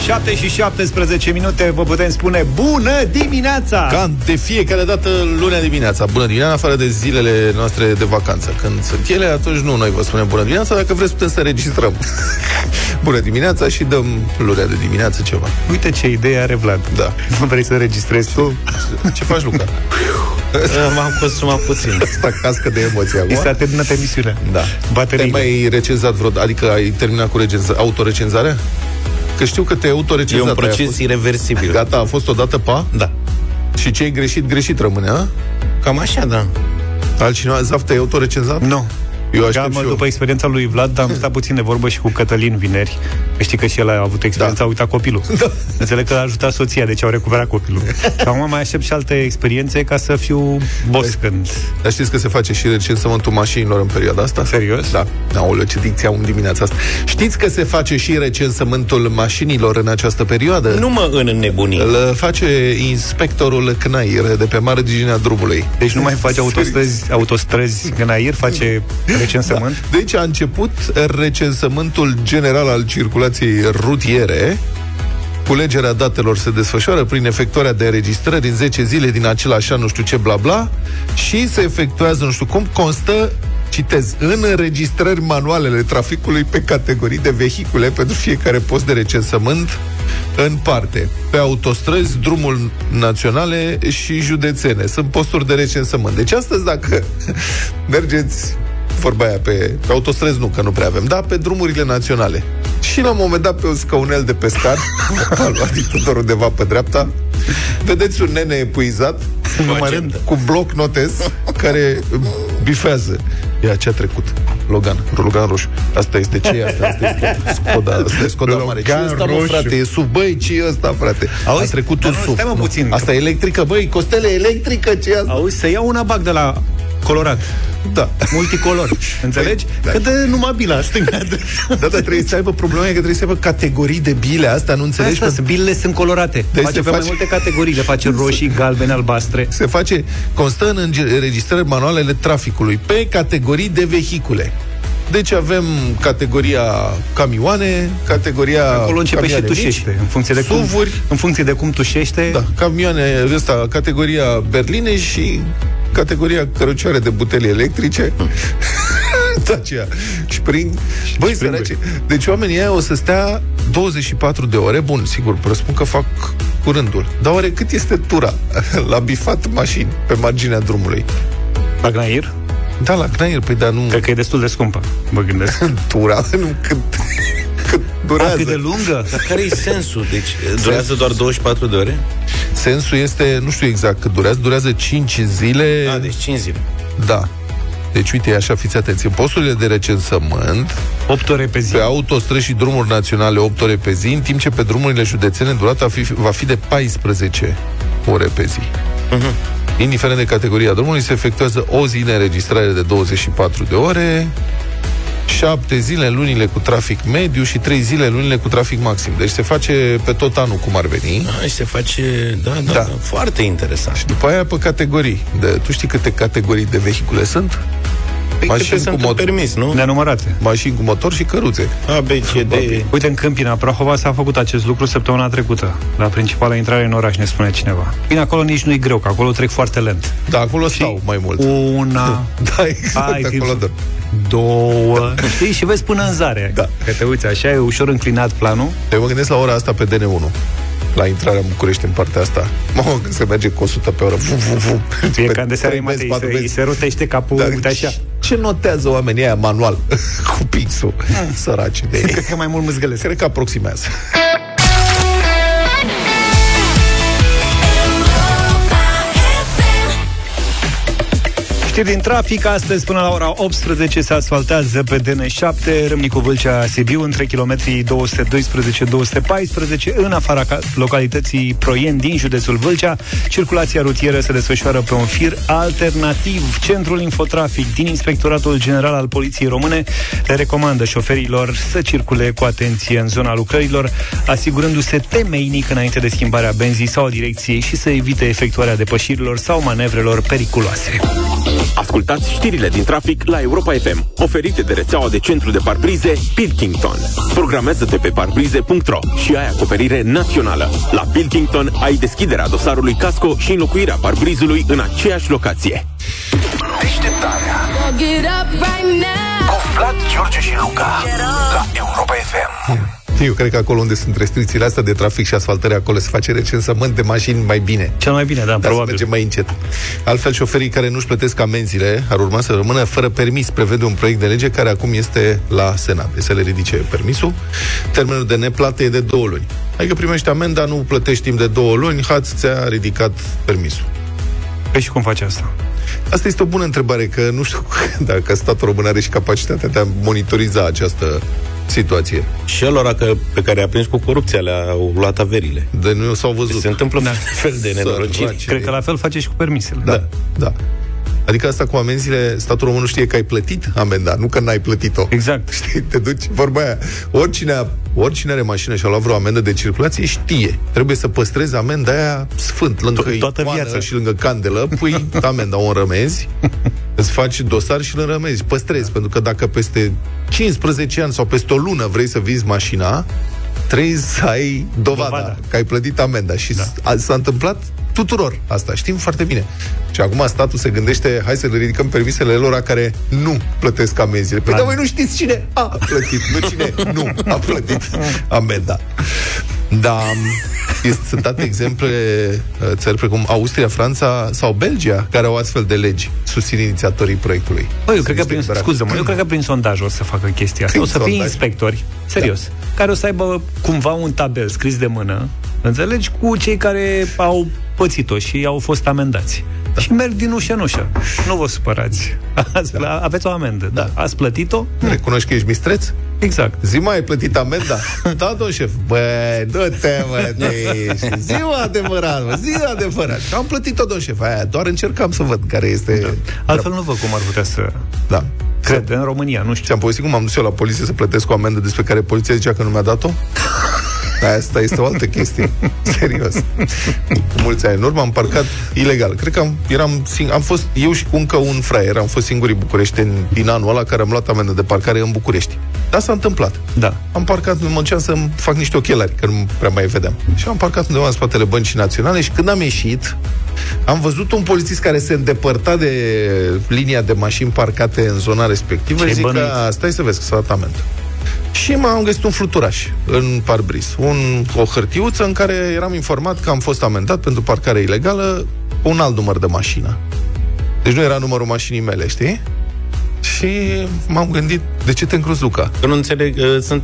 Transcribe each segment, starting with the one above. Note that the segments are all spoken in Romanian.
7 și 17 minute vă putem spune bună dimineața! Ca de fiecare dată lunea dimineața. Bună dimineața, afară de zilele noastre de vacanță. Când sunt ele, atunci nu noi vă spunem bună dimineața, dacă vreți putem să registrăm. bună dimineața și dăm lunea de dimineață ceva. Uite ce idee are Vlad. Da. Nu vrei să registrezi tu? Ce faci, Luca? M-am consumat puțin. Asta cască de emoție acum. Mi s-a terminat emisiunea. Da. Bateriile. Te-ai mai recenzat vreo... Adică ai terminat cu recenza, autorecenzarea? Că știu că te-ai E autorecenzat. un ai proces fost- irreversibil. Gata, a fost odată pa? Da. Și ce ai greșit, greșit rămâne, a? Cam așa, da. Altcineva, Zaf, te-ai autorecenzat? Nu. Eu Da, aștept mă, și eu. după experiența lui Vlad, am stat puțin de vorbă și cu Cătălin vineri. Că Știi că și el a avut experiența, Da. a uitat copilul. Da. Înțeleg că a ajutat soția, deci au recuperat copilul. Și acum mai aștept și alte experiențe ca să fiu boss când... Dar știți că se face și recensământul mașinilor în perioada asta? Serios? Da. Aoleu, ce dicție am în dimineața asta. Știți că se face și recensământul mașinilor în această perioadă? Nu mă în nebunii. Îl face inspectorul CNAIR de pe marginea drumului. Deci nu mai face autostrăzi, autostrăzi în aer, face recensământ. Da. Deci a început recensământul general al circulației rutiere. Culegerea datelor se desfășoară prin efectuarea de înregistrări în 10 zile din același an, nu știu ce, bla bla, și se efectuează, nu știu cum, constă citez, în înregistrări manualele traficului pe categorii de vehicule pentru fiecare post de recensământ în parte. Pe autostrăzi, drumuri naționale și județene. Sunt posturi de recensământ. Deci astăzi, dacă mergeți vorba aia, pe, pe autostrăzi nu, că nu prea avem, dar pe drumurile naționale. Și la un moment dat, pe un scaunel de pescar, a luat dictatorul undeva pe dreapta, vedeți un nene epuizat, agenda. cu bloc notez, care bifează. Ia, ce a trecut? Logan, Logan roșu. Asta este ce e asta? Asta este Skoda, asta e Skoda mare. Ce e Logan ăsta, mă, roșu. frate? E sub, băi, ce e ăsta, frate? Auzi, a trecut dar un nu, sub. stai, mă, Nu. puțin. Asta e electrică, băi, costele electrică, ce e asta? Auzi, să iau una bag de la colorat. Da. Multicolor. Înțelegi? Da. Că dă numai bila stânga. Da, dar trebuie să aibă problema e că trebuie să aibă categorii de bile Asta nu înțelegi Asta, Pentru- bilele sunt colorate. Deci face se pe mai face- multe categorii. Le face roșii, galbene, albastre. Se face, constă în înregistrări manualele traficului Pe categorii de vehicule deci avem categoria camioane, categoria Acolo începe și camioane tușește. mici, În funcție de cum, SUV-uri, în funcție de cum tușește. da, camioane, ăsta, categoria berline și categoria cărucioare de buteli electrice. Dacia. Spring. Băi, Spring-uri. săraci. Deci oamenii ăia o să stea 24 de ore. Bun, sigur, presupun că fac curândul. Dar oare cât este tura la bifat mașini pe marginea drumului? La Gnair? Da, la Cnair, păi dar nu... Cred că e destul de scumpă, mă gândesc. Tura, nu cât, cât durează. A, cât de lungă? Dar care e sensul? Deci durează doar 24 de ore? Sensul este, nu știu exact cât durează, durează 5 zile. Da, deci 5 zile. Da. Deci, uite, e așa, fiți atenți. În posturile de recensământ, 8 ore pe zi. pe autostrăzi și drumuri naționale 8 ore pe zi, în timp ce pe drumurile județene durata fi, va fi de 14 ore pe zi. Indiferent de categoria drumului, se efectuează o zi de înregistrare de 24 de ore, 7 zile în lunile cu trafic mediu și 3 zile în lunile cu trafic maxim. Deci se face pe tot anul cum ar veni. Ah, și se face, da, da, Da. da. foarte interesant. Și după aia pe categorii. De, tu știi câte categorii de vehicule sunt? Păi Mașini câte cu sunt în mod- permis, nu? Nenumărate. Mașini cu motor și căruțe. A, B, C, D. Uite, în Câmpina Prahova s-a făcut acest lucru săptămâna trecută. La principala intrare în oraș, ne spune cineva. Bine, acolo nici nu e greu, că acolo trec foarte lent. Da, acolo stau mai mult. Una, Da, exact, Hai, timp acolo să- dor. două, știi, și vezi până în zare. Da. Că te uiți așa, e ușor înclinat planul. Eu mă gândesc la ora asta pe DN1 la intrarea în București în partea asta. Mă, că se merge cu 100 pe oră. Vu, vu, vu. Fiecare de seara trei mă, benzi, îi patru se, îi benzi. se rotește capul, Da, uite așa. Ce notează oamenii aia manual cu pixul? Săraci de ei. Cred că mai mult mâzgălesc. Cred că aproximează. Știri din trafic, astăzi până la ora 18 se asfaltează pe DN7 Râmnicu Vâlcea Sibiu între kilometrii 212-214 în afara ca- localității Proien din județul Vâlcea. Circulația rutieră se desfășoară pe un fir alternativ. Centrul Infotrafic din Inspectoratul General al Poliției Române le recomandă șoferilor să circule cu atenție în zona lucrărilor, asigurându-se temeinic înainte de schimbarea benzii sau a direcției și să evite efectuarea depășirilor sau manevrelor periculoase. Ascultați știrile din trafic la Europa FM, oferite de rețeaua de centru de parbrize Pilkington. Programează-te pe parbrize.ro și ai acoperire națională. La Pilkington ai deschiderea dosarului casco și înlocuirea parbrizului în aceeași locație. Deșteptarea Cu Vlad, George și Luca La Europa FM eu cred că acolo unde sunt restricțiile astea de trafic și asfaltare, acolo se face recensământ de mașini mai bine. Cel mai bine, da, Dar probabil. să mergem mai încet. Altfel, șoferii care nu-și plătesc amenziile ar urma să rămână fără permis. Prevede un proiect de lege care acum este la Senat. Deci să le ridice permisul. Termenul de neplată e de două luni. Adică primești amenda, nu plătești timp de două luni, haț, ți-a ridicat permisul. Păi și cum face asta? Asta este o bună întrebare, că nu știu dacă statul român are și capacitatea de a monitoriza această situație. Și alora că, pe care a prins cu corupția le-au luat averile. De nu s-au văzut. Se întâmplă da. fel de nenorociri. Săraci. Cred că la fel face și cu permisele. Da, da. Adică asta cu amenziile, statul român nu știe că ai plătit amenda, nu că n-ai plătit-o. Exact. Știi, te duci, vorba aia. Oricine, a, oricine are mașină și a luat vreo amendă de circulație știe. Trebuie să păstrezi amenda aia sfânt, lângă To- toată icoană viața. și lângă candelă, pui amenda, o înrămezi, îți faci dosar și îl înrămezi. Păstrezi, pentru că dacă peste 15 ani sau peste o lună vrei să vizi mașina, trebuie să ai dovada, Dovada. că ai plătit amenda. Și da. s-a întâmplat tuturor asta, știm foarte bine. Și acum statul se gândește, hai să le ridicăm permisele lor care nu plătesc amenziile. Păi Da. dar voi nu știți cine a plătit, nu cine nu a plătit amenda. Da, este, sunt date exemple uh, țări precum Austria, Franța sau Belgia, care au astfel de legi, susțin inițiatorii proiectului. Băi, eu cred că Sunt prin, niște scuză-mă, eu cred că prin sondaj o să facă chestia asta. Prin O să fie sondaj? inspectori, serios, da. care o să aibă cumva un tabel scris de mână, înțelegi, cu cei care au pățit-o și au fost amendați. Da. Și merg din ușă în ușă. Nu vă supărați. Ați, da. Aveți o amendă. Da. Ați plătit-o? Recunoști că ești mistreț? Exact. Zi mai ai plătit amenda? da, domn șef. Băi, du-te, mă, de aici. Zi mă adevărat, mă, zi adevărat. Am plătit-o, domn șef. Aia, doar încercam să văd care este... Da. Altfel nu văd cum ar putea să... da. Cred, în România, nu știu. Ți-am povestit cum am dus eu la poliție să plătesc o amendă despre care poliția zicea că nu mi-a dat-o? Asta este o altă chestie. Serios. Cu mulți ani în urmă am parcat ilegal. Cred că am, eram sing- am fost eu și cu încă un fraier, am fost singurii bucureșteni din anul ăla care am luat amendă de parcare în București. Dar s-a întâmplat. Da. Am parcat, mă înceam să fac niște ochelari, că nu prea mai vedeam. Și am parcat undeva în spatele băncii naționale și când am ieșit, am văzut un polițist care se îndepărta de linia de mașini parcate în zona respectivă Ce-ai și zic bănuit? că stai să vezi că s-a dat amendă. Și m-am găsit un fluturaș în parbris, un, o hârtiuță în care eram informat că am fost amendat pentru parcare ilegală cu un alt număr de mașină. Deci nu era numărul mașinii mele, știi? Și m-am gândit, de ce te încruzi, Luca? Că nu înțeleg, uh, sunt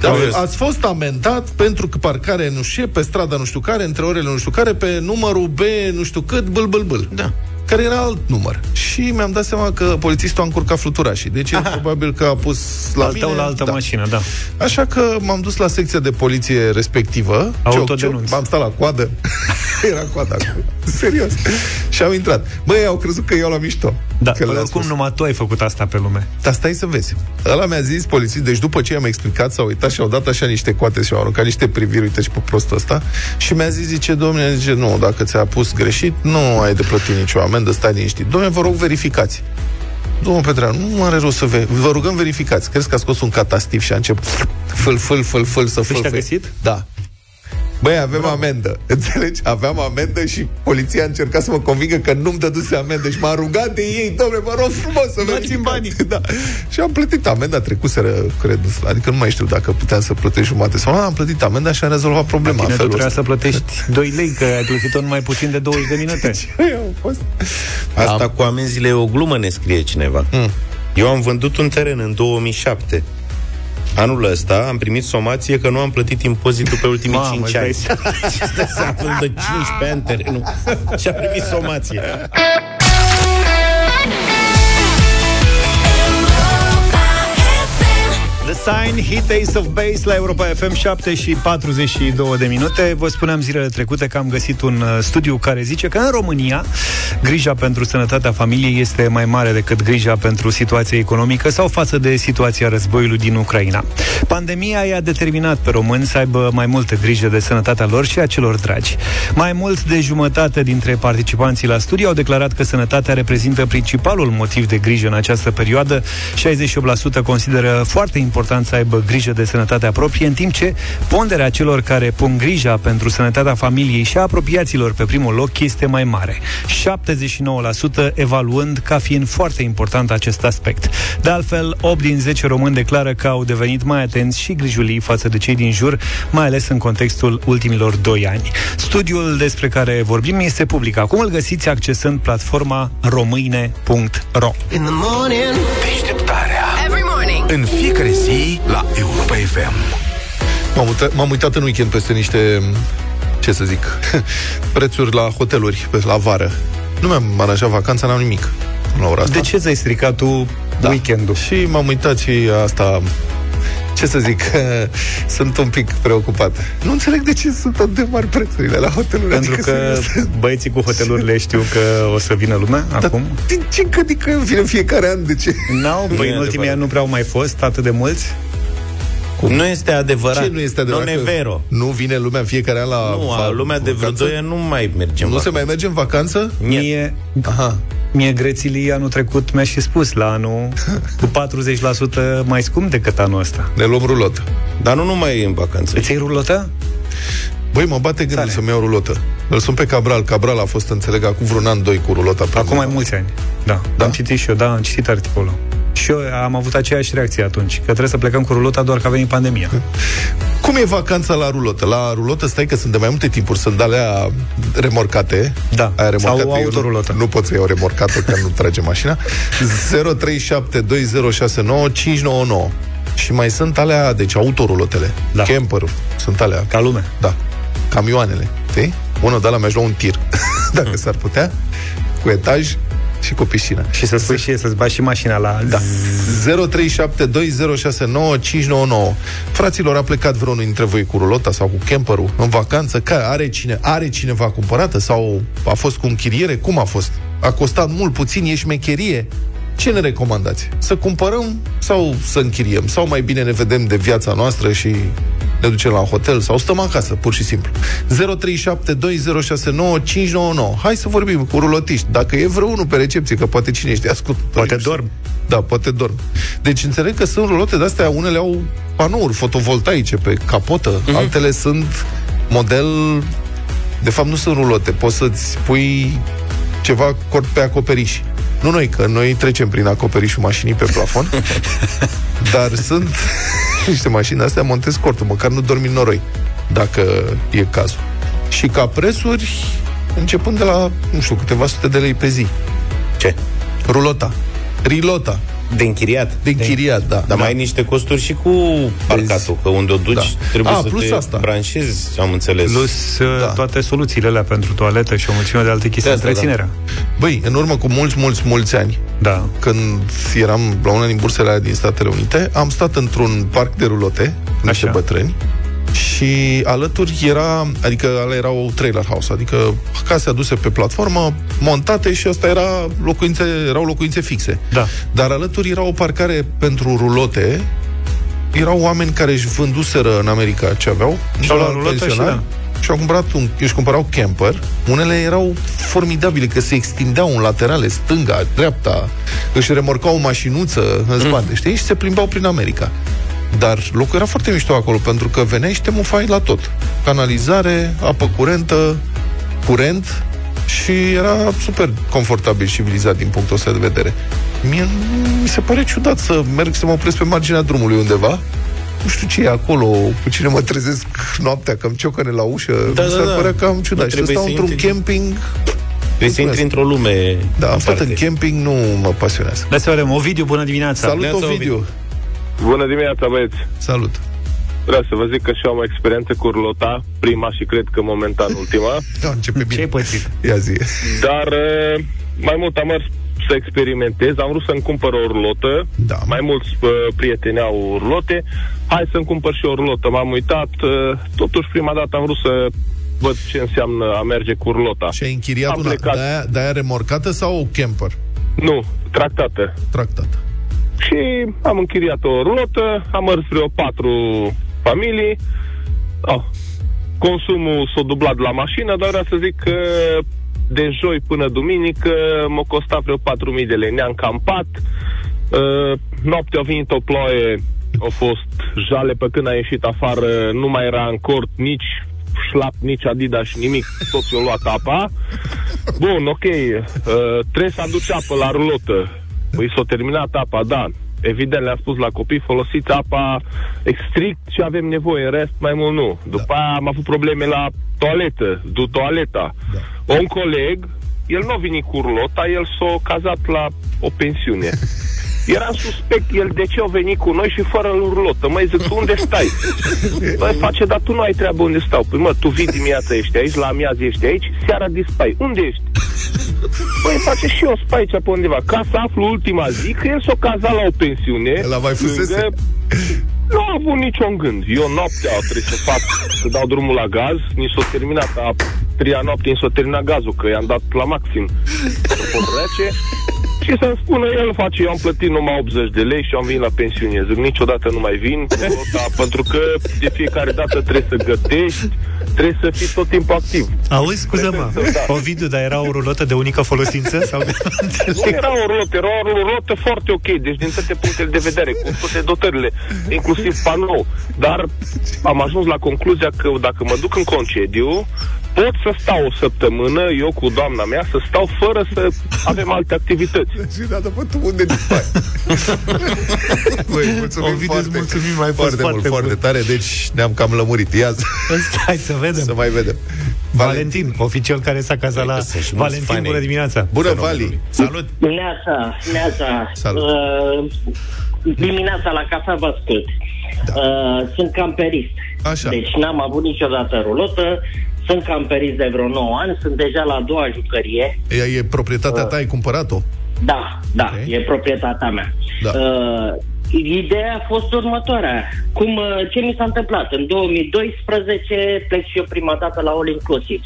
Da, Curios. ați fost amendat pentru că parcare nu știu ce, pe strada nu știu care, între orele nu știu care, pe numărul B nu știu cât, bâl, bâl, bâl. Da. Care era alt număr. Și mi-am dat seama că polițistul a încurcat fluturașii. Deci el probabil că a pus la Al mine... tău la altă da. mașină, da. Așa că m-am dus la secția de poliție respectivă. Autodenunț. M-am stat la coadă. Era coada acolo. Serios. Și am intrat. Băi, au crezut că eu la mișto. Da, că le-am oricum spus. numai tu ai făcut asta pe lume. Dar stai să vezi. Ăla mi-a zis polițist, deci după ce i-am explicat, s-au uitat și au dat așa niște coate și au aruncat niște priviri, uite și pe prostul ăsta, și mi-a zis, zice, domnule, zice, nu, dacă ți-a pus greșit, nu ai de plătit nicio amendă, stai liniștit. Domnule, vă rog, verificați. Domnul Petreanu, nu are rost să ve- vă rugăm verificați. Crezi că a scos un catastiv și a început fâl, fâl, fâl, fâl, să fâl. te-a fâl. găsit? Da. Băi, avem amendă. Înțelegi? Aveam amendă și poliția a încercat să mă convingă că nu-mi dăduse amendă și m-a rugat de ei, domnule, vă rog frumos să Dați-mi verificați. Da. Și am plătit amenda, trecuseră, cred, adică nu mai știu dacă puteam să plătesc jumate sau nu, am plătit amenda și am rezolvat problema. Bine, în tu felul trebuia ăsta. să plătești 2 lei, că ai plătit-o numai puțin de 20 de minute. Au fost. Asta cu amenziile e o glumă, ne scrie cineva. Mm. Eu am vândut un teren în 2007. Anul ăsta am primit somație că nu am plătit impozitul pe ultimii Mamă, 5 îți ani. dai Este să aflăm de 15 ani terenul și a primit somație. The Sign, Hit Ace of Base la Europa FM 7 și 42 de minute. Vă spuneam zilele trecute că am găsit un uh, studiu care zice că în România grija pentru sănătatea familiei este mai mare decât grija pentru situația economică sau față de situația războiului din Ucraina. Pandemia i-a determinat pe români să aibă mai multă grijă de sănătatea lor și a celor dragi. Mai mult de jumătate dintre participanții la studiu au declarat că sănătatea reprezintă principalul motiv de grijă în această perioadă. 68% consideră foarte important să aibă grijă de sănătatea proprie, în timp ce ponderea celor care pun grija pentru sănătatea familiei și a apropiaților pe primul loc este mai mare. 79% evaluând ca fiind foarte important acest aspect. De altfel, 8 din 10 români declară că au devenit mai atenți și grijulii față de cei din jur, mai ales în contextul ultimilor 2 ani. Studiul despre care vorbim este public. Acum îl găsiți accesând platforma româine.ro. In the morning, deșteptarea. Every morning. În fiecare zi la Europa FM. M-am uitat, m-am uitat în weekend peste niște, ce să zic, prețuri la hoteluri, pe- la vară. Nu mi-am aranjat vacanța, n-am nimic la ora asta. De ce ți-ai stricat tu Da. weekendul? Și m-am uitat și asta ce să zic, sunt un pic preocupat. Nu înțeleg de ce sunt atât de mari prețurile la hoteluri. Pentru adică că serios. băieții cu hotelurile știu că o să vină lumea acum? Din ce adică vine în fiecare an? De ce? N-au, Nu păi e în ultimii adevărat. ani nu prea au mai fost atât de mulți. Nu este adevărat. Ce nu este adevărat? Non că e vero. Nu vine lumea în fiecare an la Nu, va- a, lumea de vreo vacanță? 2 ani nu mai merge în Nu se vacanță. mai merge în vacanță? Mie, Aha. mie grețilii anul trecut mi-a și spus la anul cu 40% mai scump decât anul ăsta. Ne luăm rulotă. Dar nu numai e în vacanță. Îți iei rulotă? Băi, mă bate gândul Tare. să-mi iau rulotă. Îl sun pe Cabral. Cabral a fost, înțeleg, acum vreun an, doi cu rulota. pe Acum mai mână. mulți ani. Da. Da? Am citit și eu, da, am citit articolul. Și eu am avut aceeași reacție atunci, că trebuie să plecăm cu rulota doar că a venit pandemia. Cum e vacanța la rulotă? La rulotă, stai că sunt de mai multe tipuri. Sunt de alea remorcate. Da. Aia Sau remorcate. Eu autorulotă. Nu, nu pot să iau remorcată, că nu trage mașina. 0372069599 Și mai sunt alea, deci autorulotele. Da. Camperul. Sunt alea. Ca lume. Da. Camioanele. Știi? Unul de la mi-aș lua un tir. Dacă s-ar putea. Cu etaj și cu piscină. Și să spui și să-ți bagi și mașina la... Da. 0372069599. Fraților, a plecat vreunul dintre voi cu rulota sau cu camperul în vacanță? Care are, cine, are cineva cumpărată sau a fost cu închiriere? Cum a fost? A costat mult, puțin, e șmecherie? Ce ne recomandați? Să cumpărăm sau să închiriem? Sau mai bine ne vedem de viața noastră și ne ducem la hotel sau stăm acasă, pur și simplu. 0372069599. Hai să vorbim cu rulotiști. Dacă e vreunul pe recepție, că poate cine știe ascult. Poate dorm. Da, poate dorm. Deci înțeleg că sunt rulote de astea, unele au panouri fotovoltaice pe capotă, Mhm. uh-huh. altele sunt model... De fapt, nu sunt rulote. Poți să-ți pui ceva cort pe acoperiș. Nu noi, că noi trecem prin acoperișul mașinii pe plafon, dar sunt niște mașini astea, montez cortul, măcar nu dormi în noroi, dacă e cazul. Și ca prețuri, începând de la, nu știu, câteva sute de lei pe zi. Ce? Rulota. Rilota. De închiriat. De închiriat, da. Dar da. mai ai niște costuri și cu parcatul, că unde o duci Da. trebuie A, să plus te asta. branșezi, am înțeles. Plus da. Da. toate soluțiile alea pentru toaletă și o mulțime de alte chestii. De asta, Întreținerea. Băi, în urmă cu mulți, mulți, mulți ani, Da. când eram la una din bursele alea din Statele Unite, am stat într-un parc de rulote, cu niște Așa. bătrâni, și alături era, adică ala era o trailer house, adică case aduse pe platformă, montate și asta era locuințe, erau locuințe fixe. Da. Dar alături era o parcare pentru rulote, erau oameni care își vânduseră în America ce aveau, Și-au luat la rulotă și pensionari, da. și au cumpărat un, își cumpărau camper. Unele erau formidabile, că se extindeau în laterale, stânga, dreapta, își remorcau o mașinuță în spate, mm. știi? Și se plimbau prin America. Dar locul era foarte mișto acolo, pentru că veneai și te mufai la tot. Canalizare, apă curentă, curent și era super confortabil și civilizat din punctul ăsta de vedere. Mie mi se pare ciudat să merg să mă opresc pe marginea drumului undeva nu știu ce e acolo, cu cine mă trezesc noaptea, că îmi ciocăne la ușă. Da, mi se da, da. părea cam Nu ciudat. Și să trebuie stau să într-un intri- camping... Trebuie să intri într-o lume Da, am stat aparte. în camping, nu mă pasionează. Hai să vedem. Ovidiu, bună dimineața. Salut, Neața, Ovidiu! Bună dimineața, băieți! Salut! Vreau să vă zic că și eu am experiență cu rulota, prima și cred că momentan ultima, Da, începe Ce ai bine. pățit? Ia zi. dar eh, mai mult am mers să experimentez, am vrut să-mi cumpăr o rulotă, Da. mai mulți uh, prieteni au rulote, hai să-mi cumpăr și o rulotă. M-am uitat, uh, totuși prima dată am vrut să văd ce înseamnă a merge cu rulota. Și ai închiriat Am una plecat. de-aia, de-aia remorcată sau o camper Nu, tractată. tractată? Și am închiriat o rulotă, am mers vreo patru familii. Oh, consumul s-a dublat la mașină, dar vreau să zic că de joi până duminică m-a costat vreo 4.000 de lei. Ne-am campat, uh, noaptea a venit o ploaie, a fost jale pe când a ieșit afară, nu mai era în cort nici șlap, nici Adidas, nimic, toți au luat apa. Bun, ok, uh, trebuie să aduci apă la rulotă. Păi s-a terminat apa, da. Evident, le-am spus la copii, folosiți apa strict ce avem nevoie, în rest mai mult nu. După da. aia am avut probleme la toaletă, du toaleta. Da. Un coleg, el nu a venit cu rulota, el s-a cazat la o pensiune. Era suspect el de ce a venit cu noi și fără rulotă. Măi, zic, tu unde stai? Băi, face, dar tu nu ai treabă unde stau. Păi, mă, tu vii dimineața ești aici, la amiază ești aici, seara dispai. Unde ești? Păi, face și eu spai aici pe undeva. Ca să aflu ultima zi că el s-a cazat la o pensiune. La mai fusese? Nu a avut niciun gând. Eu noaptea trebuie să fac, să dau drumul la gaz. Ni s-a terminat a treia noapte, ni s-a terminat gazul, că i-am dat la maxim. Să pot rece. Și să-mi spună, el face, eu am plătit numai 80 de lei și am venit la pensiune. Zic, niciodată nu mai vin, da, pentru că de fiecare dată trebuie să gătești, trebuie să fii tot timpul activ. Auzi, scuză-mă, Da. Ovidiu, dar era o rulotă de unică folosință? Sau... Nu era o rulotă, era o rulotă foarte ok, deci din toate punctele de vedere, cu toate dotările, inclusiv panou. Dar am ajuns la concluzia că dacă mă duc în concediu, pot să stau o săptămână, eu cu doamna mea, să stau fără să avem alte activități. Și da, bă, tu unde dispai? Băi, mulțumim Ovidiu, foarte, îți mulțumim, ai fost foarte, foarte mult, foarte bun. tare, deci ne-am cam lămurit. Ia să, Hai să vedem. să mai vedem. Valentin, oficial care s-a cazat la Uite, sunt și mulți Valentin, fani bună ai dimineața. Bună, Vali! Salut! Neața, neața. Salut. Uh, dimineața la casa vă ascult. Da. Uh, sunt camperist. Așa. Deci n-am avut niciodată rulotă. Sunt camperist de vreo 9 ani. Sunt deja la a doua jucărie. Ea e proprietatea ta, ai cumpărat-o? Da, da, Ok. e proprietatea mea. Da. Uh, ideea a fost următoarea. Cum, uh, ce mi s-a întâmplat? În 2012 plec și eu prima dată la All Inclusiv.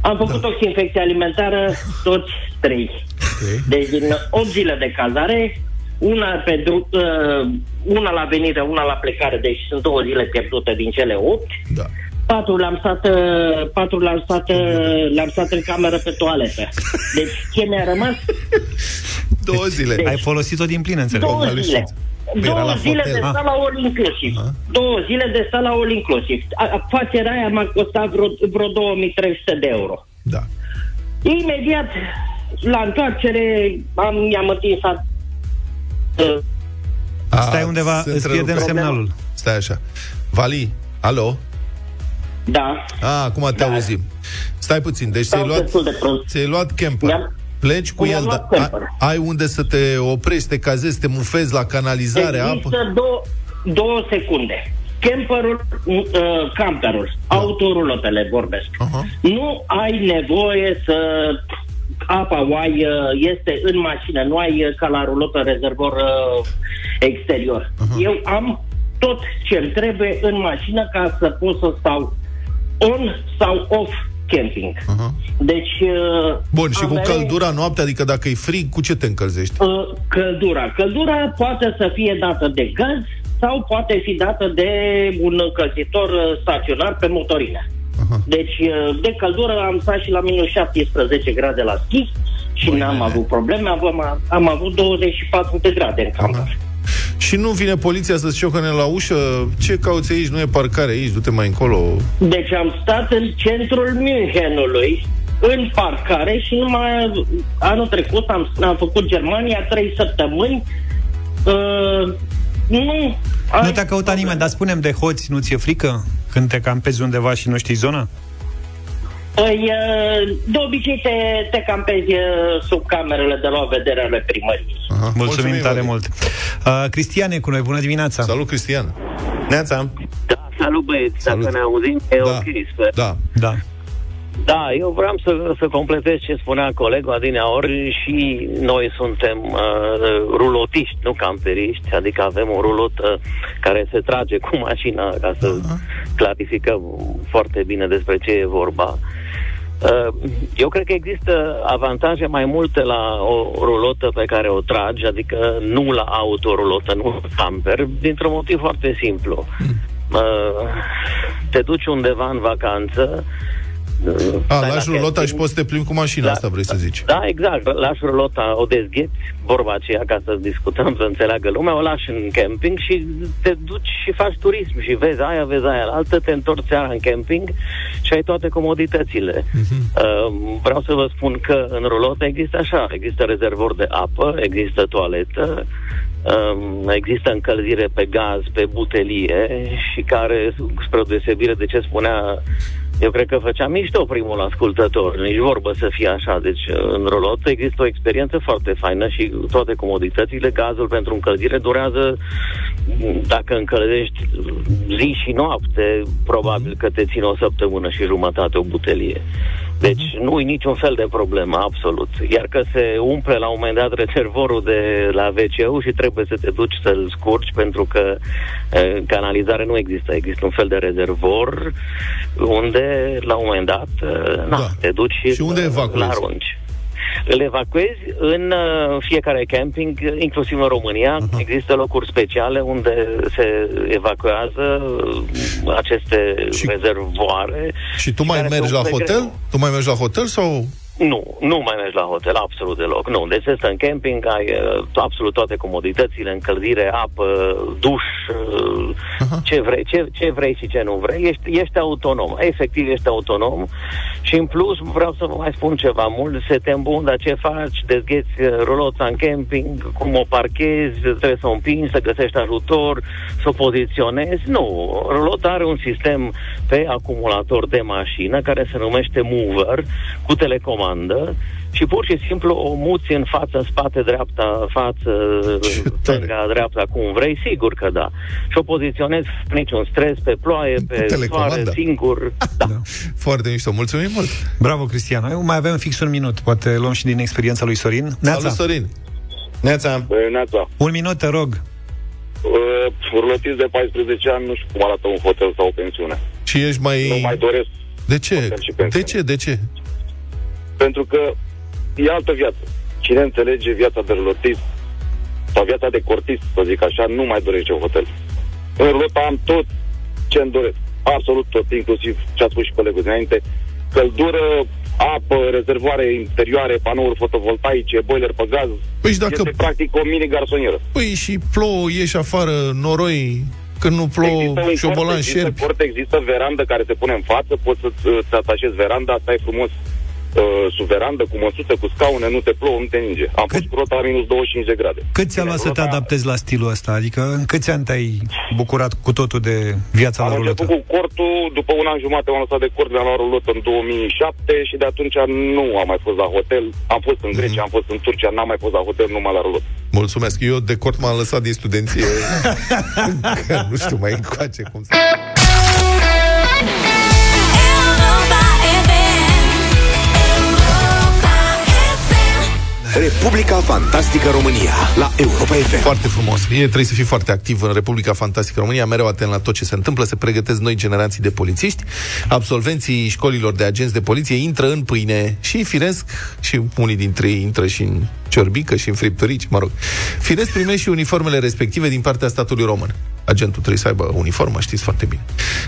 Am făcut Da. da. o infecție alimentară toți trei. Ok. Deci din 8 zile de cazare, una, pe dru- uh, una la venire, una la plecare, deci sunt două zile pierdute din cele 8. Da. Patru le-am stat, uh, patru le-am stat, uh, le-am stat în cameră pe toaletă. Deci ce mi-a rămas? Două zile. Deci- Ai folosit-o din plin, înțeleg. Două zile. convalescență. Păi era Două la zile hotel. de Ah. stat la all inclusiv. Două zile de stat la all inclusiv. A- Afacerea aia m-a costat vreo, vreo 2300 de euro. Da. Imediat, la întoarcere, am, i-am întins a- uh, A, Stai undeva, se îți pierdem întrerupe. semnalul. Stai așa. Vali, alo? Da, A, acum te Da. auzim. Stai puțin, deci stau ți-ai luat, destul de prost. ți-ai luat camper. Mi-am- Pleci cu Mi-am el, luat dar camper. a- ai unde să te oprești, te cazezi, te mufezi la canalizare, apă? Există două, două secunde. Camperul, uh, camperul, da. autorulotele vorbesc. Aha. Nu ai nevoie să apa o ai, uh, este în mașină, nu ai uh, ca la rulotă rezervor uh, exterior. Aha. Eu am tot ce îmi trebuie în mașină ca să pot să stau on sau off camping. Aha. Deci... uh, Bun, și am cu mereu- căldura noaptea, adică dacă e frig, cu ce te încălzești? Uh, căldura. Căldura poate să fie dată de gaz sau poate fi dată de un încălzitor uh, staționar pe motorină. Aha. Deci, uh, de căldură am stat și la minus 17 grade la schi și Băi, n-am nene. avut probleme, am, am avut 24 de grade în camper. Și nu vine poliția să-ți ciocăne la ușă? Ce cauți aici? Nu e parcare aici, du-te mai încolo. Deci am stat în centrul Münchenului, în parcare și numai anul trecut am, am făcut Germania trei săptămâni. Uh, nu, Nu te-a căutat nimeni, dar spunem de hoți, nu ți-e frică când te campezi undeva și nu știi zona? Păi, uh, de obicei te, te campezi uh, sub camerele de la vedere ale primăriei. Aha. Mulțumim, tare Vali. mult. Uh, Cristian e cu noi, bună dimineața. Salut, Cristian. Neața! Da, salut băieți, Salut. dacă ne auzim, e Da. ok, sper. Da. Da. Da, eu vreau să, să completez ce spunea colegul Adineaori și noi suntem uh, rulotiști, nu camperiști, adică avem o rulotă care se trage cu mașina ca să uh-huh. clarificăm foarte bine despre ce e vorba. Uh, eu cred că există avantaje mai multe la o rulotă pe care o tragi, adică nu la autorulotă, nu camper, dintr-un motiv foarte simplu. Hmm. Uh, te duci undeva în vacanță, a, lași rulota și poți să te plimbi cu mașina, da, asta vrei să zici. Da, exact. Lași rulota, o dezgheți, vorba aceea, ca să discutăm, să înțeleagă lumea, o lași în camping și te duci și faci turism și vezi aia, vezi aia, altă, te întorci seara în camping și ai toate comoditățile. Uh-huh. Uh, vreau să vă spun că în rulotă există așa, există rezervor de apă, există toaletă, Um, există încălzire pe gaz, pe butelie și care, spre o deosebire de ce spunea eu cred că făcea mișto primul ascultător, nici vorbă să fie așa. Deci, în rolot există o experiență foarte faină și toate comoditățile. Gazul pentru încălzire durează, dacă încălzești zi și noapte, probabil că te ține o săptămână și jumătate o butelie. Deci uh-huh. nu e niciun fel de problemă, absolut. Iar că se umple la un moment dat rezervorul de la WC și trebuie să te duci să-l scurgi pentru că e, canalizare nu există. Există un fel de rezervor unde la un moment dat na, da. te duci și unde evacuezi? arunci îl evacuezi în uh, fiecare camping, inclusiv în România. Uh-huh. Există locuri speciale unde se evacuează uh, aceste și, rezervoare. Și tu mai mergi la hotel? Greu. Tu mai mergi la hotel sau nu, nu mai mergi la hotel, absolut deloc. Nu, deci este în camping, ai uh, absolut toate comoditățile, încălzire, apă, duș, uh, uh-huh. ce, vrei, ce, ce vrei și ce nu vrei. Ești, ești autonom, efectiv ești autonom. Și în plus vreau să vă mai spun ceva mult, se te îmbunda ce faci, dezgheți uh, ruloța în camping, cum o parchezi, trebuie să o împingi, să găsești ajutor, să o poziționezi. Nu, rulota are un sistem pe acumulator de mașină care se numește Mover, cu telecomandă comandă și pur și simplu o muți în față, în spate, dreapta, față, stânga, dreapta, cum vrei, sigur că da. Și o poziționezi niciun stres, pe ploaie, pe soare, singur. Da. da. Foarte mișto, mulțumim mult! Bravo, Cristian! Eu mai avem fix un minut, poate luăm și din experiența lui Sorin. Neața. Salut, Sorin! Neața! Neața! Un minut, te rog! Uh, de 14 ani, nu știu cum arată un hotel sau o pensiune. Și ești mai... Nu mai doresc de ce? De ce? De ce? Pentru că e altă viață. Cine înțelege viața de relotist sau viața de cortist, să zic așa, nu mai dorește un hotel. În rulota am tot ce îmi doresc. Absolut tot, inclusiv ce a spus și colegul dinainte. Căldură, apă, rezervoare interioare, panouri fotovoltaice, boiler pe gaz. Păi și dacă... Este practic o mini-garsonieră. Păi și plouă, ieși afară, noroi, când nu plouă și bolan șerpi. Există, există verandă care se pune în față, poți să-ți atașezi veranda, stai frumos uh, sub verandă, cu măsuță, cu scaune, nu te plouă, nu te ninge. Am Cât... fost cu rota la minus 25 de grade. Cât ți-a luat să te adaptezi la stilul ăsta? Adică în câți ani te-ai bucurat cu totul de viața am la rulotă? Am început cu cortul, după un an jumate m-am lăsat de cort, mi-am luat rulotă în 2007 și de atunci nu am mai fost la hotel. Am fost în Grecia, mm-hmm. am fost în Turcia, n-am mai fost la hotel, numai la rulotă. Mulțumesc. Eu de cort m-am lăsat din studenție. nu știu mai încoace cum să... Republica Fantastică România la Europa FM. Foarte frumos. E, trebuie să fii foarte activ în Republica Fantastică România, mereu atent la tot ce se întâmplă, se pregătesc noi generații de polițiști. Absolvenții școlilor de agenți de poliție intră în pâine și firesc, și unii dintre ei intră și în ciorbică și în fripturici, mă rog. Firesc primește și uniformele respective din partea statului român. Agentul trebuie să aibă uniformă, știți foarte bine.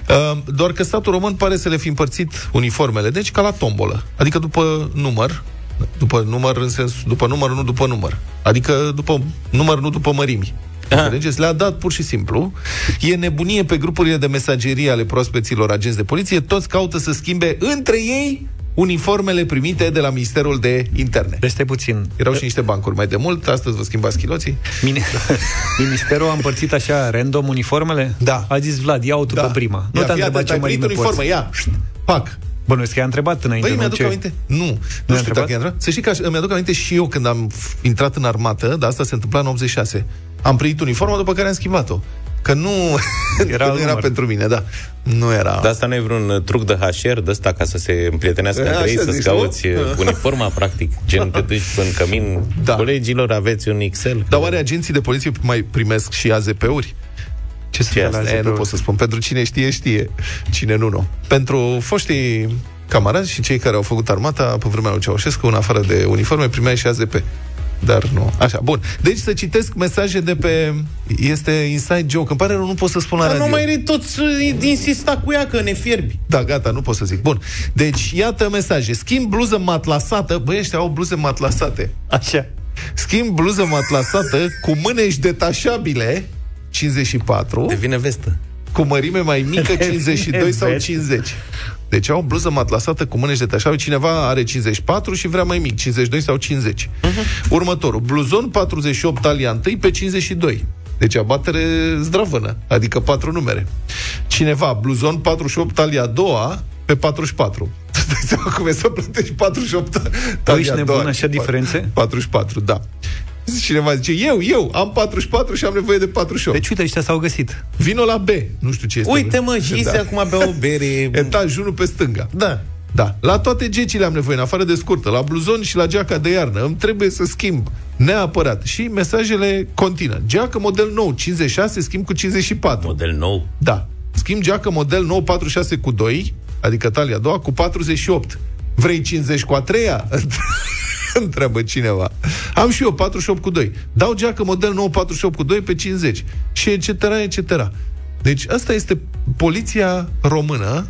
Uh, doar că statul român pare să le fi împărțit uniformele, deci ca la tombolă. Adică după număr, după număr în sens, după număr, nu după număr. Adică după număr, nu după mărimi. Înțelegeți? Le-a dat pur și simplu. E nebunie pe grupurile de mesagerie ale proaspeților agenți de poliție. Toți caută să schimbe între ei uniformele primite de la Ministerul de Interne. Peste puțin. Erau și niște bancuri mai de mult, astăzi vă schimbați chiloții. Mine... Ministerul a împărțit așa random uniformele? Da. A zis Vlad, ia tu da. pe prima. Nu te-a întrebat ce mărime uniformă, ia, pac, Bănuiesc că i-a întrebat înainte. Băi, mi-aduc ce... aminte. Nu, nu, nu știu dacă i-a întrebat. Să știi că mi-aduc aminte și eu când am intrat în armată, dar asta se întâmpla în 86. Am primit uniforma, după care am schimbat-o. Că nu Era că alt nu era număr. pentru mine, da. Nu era... Dar asta nu e vreun uh, truc de HR de ăsta ca să se împrietenească E, între ei, așa să-ți zici, nu? cauți uh, uniforma, practic. Gen, te duci în cămin. Da. Colegilor, aveți un Excel. Dar oare agenții de poliție mai primesc și AZP-uri? Ce Ce sunt AZP-uri? E, nu pot să spun. Pentru cine știe, știe. Cine nu, nu. Pentru foștii camarazi și cei care au făcut armata pe vremea lui Ceaușescu, în afară de uniforme, primeai și AZP. Dar nu. Așa, bun. Deci să citesc mesaje de pe... Este inside joke. Îmi pare rău, nu pot să spun la Dar radio. nu mai toți uh, insista cu ea că ne fierbi. Da, gata, nu pot să zic. Bun. Deci, iată mesaje. Schimb bluză matlasată. Băi, ăștia au bluze matlasate. Așa. Schimb bluză matlasată cu mânești detașabile 54 Devine vestă. cu mărime mai mică 52 sau Vezi? 50. Deci au o bluză matlasată cu mânești detașabile. Cineva are 54 și vrea mai mic, 52 sau 50. Uh-huh. Următorul, bluzon 48 talia 1 pe 52. Deci abatere zdravână, adică patru numere. Cineva, bluzon 48 talia a doua pe 44. Îți dai seama cum e să plătești 48 talia ești a nebun, doua. așa diferențe? 44, da. Cineva zice, eu, eu, am 44 și am nevoie de 48. Deci, uite, ăștia s-au găsit. Vino la B. Nu știu ce este. Uite, mă, și da. acum bea o bere. Etaj 1 pe stânga. Da. Da. La toate gecile am nevoie, în afară de scurtă, la bluzon și la geaca de iarnă. Îmi trebuie să schimb. Neapărat. Și mesajele continuă. Geacă model nou, 56, schimb cu 54. Model nou. Da. Schimb geacă model nou 46 cu 2, adică talia a doua, cu 48. Vrei 50 cu a treia? Întreabă cineva. Am și eu 48 cu 2. Dau geacă model nou 48 cu 2 pe 50. Și etc. etc. Deci asta este poliția română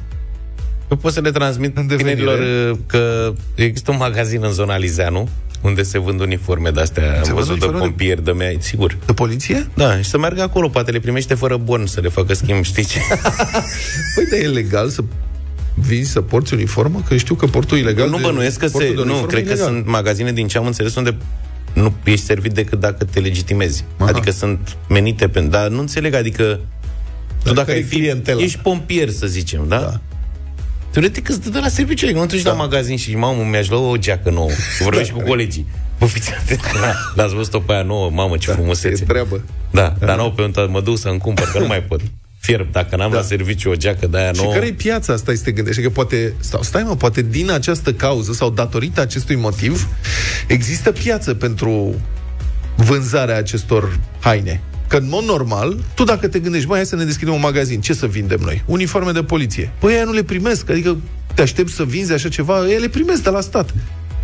Eu pot să le transmit În devenire. tinerilor uh, că există un magazin în zona Lizeanu unde se vând uniforme de-astea. Am vând văzut de uniforme de- pompieri de mea, sigur. de poliție? Da, și să meargă acolo, poate le primește fără bon să le facă schimb, știi ce? Păi, dar e legal să vinzi, să porți uniformă? Că știu că portul ilegal nu de- bănuiesc că portul se... de Nu, uniformă cred e că ilegal. sunt magazine din ce am înțeles unde nu ești servit decât dacă te legitimezi. Aha. Adică sunt menite pentru... Dar nu înțeleg, adică... Tu dacă care ai e fi, clientela? ești pompier, să zicem, da? Da. Teoretic îți dă de la serviciu, adică nu te duci la magazin și mamă, mi-aș lua o geacă nouă. Vorbești cu colegii. Bă, fiți atent. L-ați văzut-o pe aia nouă, mamă, ce E frumusețe. treabă. Da, dar nu, pe un mă duc să-mi cumpăr, că nu mai pot. Fierb, dacă n-am Da. la serviciu o geacă de aia Și nouă... care e piața asta, este gândește că poate, sau stai mă, poate din această cauză sau datorită acestui motiv, există piață pentru vânzarea acestor haine. Că în mod normal, tu dacă te gândești, mai hai să ne deschidem un magazin, ce să vindem noi? Uniforme de poliție. Păi aia nu le primesc, adică te aștepți să vinzi așa ceva, ele primesc de la stat.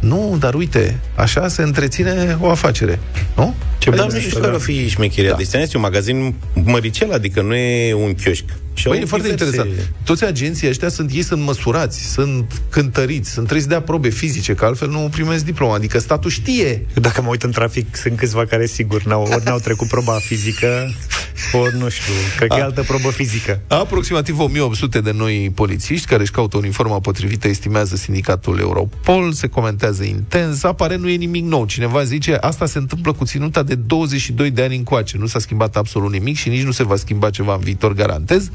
Nu, dar uite, așa se întreține o afacere, nu? Ce Dar bun nu știu asta, care da. o fi șmecheria. Da. Da. Deci este un magazin măricel, adică nu e un chioșc. Și Păi au e foarte diverse- interesant. Toți agenții ăștia sunt, ei sunt măsurați, sunt cântăriți, sunt trebuie să dea probe fizice, că altfel nu primesc diploma. Adică statul știe. Dacă mă uit în trafic, sunt câțiva care sigur n-au, ori n-au trecut proba fizică, ori nu știu, cred că e A. altă probă fizică. Aproximativ 1800 de noi polițiști care își caută uniforma potrivită, estimează sindicatul Europol, se comentează intens, apare nu e nimic nou. Cineva zice, asta se întâmplă cu ținuta de 22 de ani încoace. Nu s-a schimbat absolut nimic și nici nu se va schimba ceva în viitor, garantez.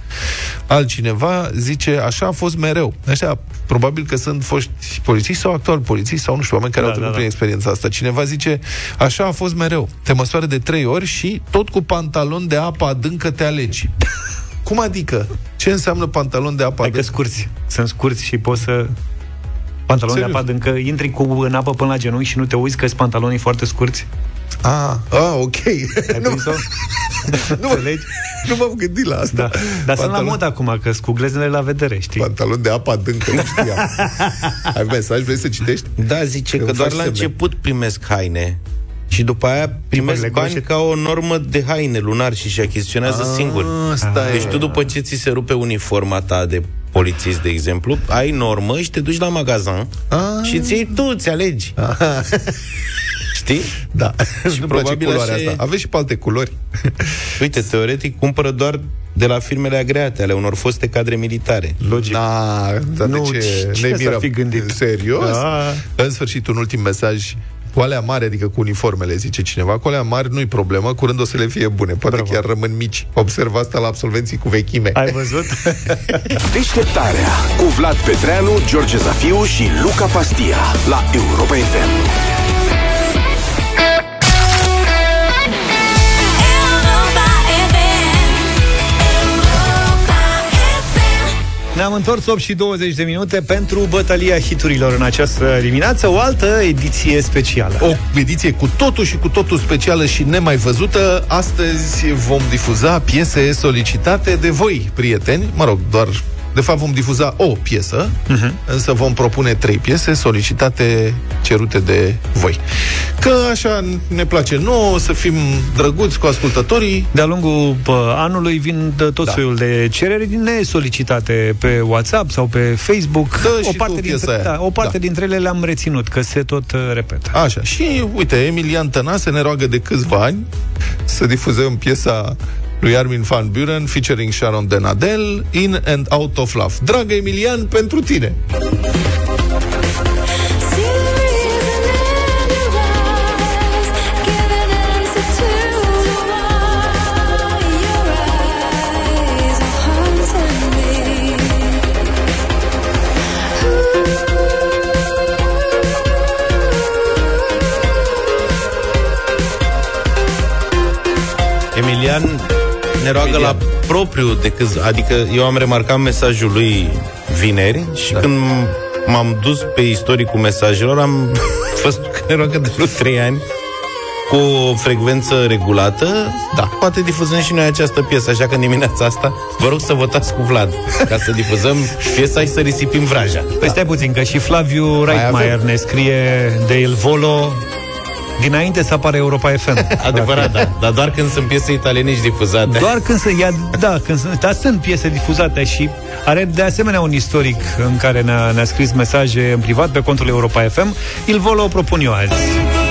Altcineva zice, așa a fost mereu. Așa, probabil că sunt foști polițiști sau actual polițiști sau nu știu, oameni care Da, au trecut da, prin da. experiența asta. Cineva zice, așa a fost mereu. Te măsoară de trei ori și tot cu pantalon de apă adâncă te alegi. Cum adică? Ce înseamnă pantalon de apă Hai că adâncă? scurți. Sunt scurți și poți să... Pantaloni de Serios? apă adâncă, intri cu în apă până la genunchi și nu te uiți că sunt pantalonii foarte scurți. Ah, ah, ok. Ai nu, prins-o? nu, Înțelegi? nu m-am gândit la asta. Da. Dar sunt la mod acum, că scuglezele la vedere, știi? Pantalon de apă adâncă, nu știam. Ai mesaj, vrei să citești? Da, zice Că că îmi doar faci la semne. început primesc haine și după aia primesc Tipurile bani goșe. ca o normă de haine lunar și și achiziționează singur. Asta Deci e. tu după ce ți se rupe uniforma ta de polițist, de exemplu, ai normă și te duci la magazin Ah. și ți iei tu, ți alegi. Știi? Da, Și nu place probabil culoarea așa e. asta. Aveți și pe alte culori. Uite, teoretic cumpără doar de la firmele agreate, ale unor foste cadre militare. Logic. Na, dar Nu, de ce? cine Ne s-ar mirăm. fi gândit? Serios? Da. În sfârșit, un ultim mesaj. Cu alea mari, adică cu uniformele, zice cineva, cu alea mari nu-i problemă, curând o să le fie bune. Poate Bravo. chiar rămân mici. Observ asta la absolvenții cu vechime. Ai văzut? Deșteptarea cu Vlad Petreanu, George Zafiu și Luca Pastia la Europa FM. Europa FM întors 8 și 20 de minute pentru bătălia hiturilor în această dimineață, o altă ediție specială. O ediție cu totul și cu totul specială și nemai văzută. Astăzi vom difuza piese solicitate de voi, prieteni. Mă rog, doar de fapt, vom difuza o piesă, uh-huh. însă vom propune trei piese solicitate, cerute de voi. Că așa ne place nouă să fim drăguți cu ascultătorii. De-a lungul pă, anului vin de tot da. soiul de cereri nesolicitate pe WhatsApp sau pe Facebook. Dă o parte, dintre, da, o parte da. dintre ele le-am reținut, că se tot uh, repetă. Așa. Și, uite, Emilian Tănase ne roagă de câțiva ani să difuzăm piesa lui Armin van Buren featuring Sharon Denadel In and Out of Love. Dragă Emilian, pentru tine! Ne roagă la propriu de câți, adică eu am remarcat mesajul lui vineri și da. când m-am dus pe istoricul mesajelor am văzut că ne roagă de vreo 3 ani cu o frecvență regulată, da. poate difuzăm și noi această piesă, așa că în dimineața asta vă rog să votați cu Vlad, ca să difuzăm piesa și să risipim vraja. Păi da. stai puțin, că și Flaviu Reichmeier ne scrie de El Volo dinainte să apară Europa FM. Adevărat, da. Dar doar când sunt piese italiene și difuzate. Doar când sunt, ia, da, când sunt, dar sunt piese difuzate și are de asemenea un istoric în care ne-a, ne-a scris mesaje în privat pe contul Europa FM. Il volo propun eu azi.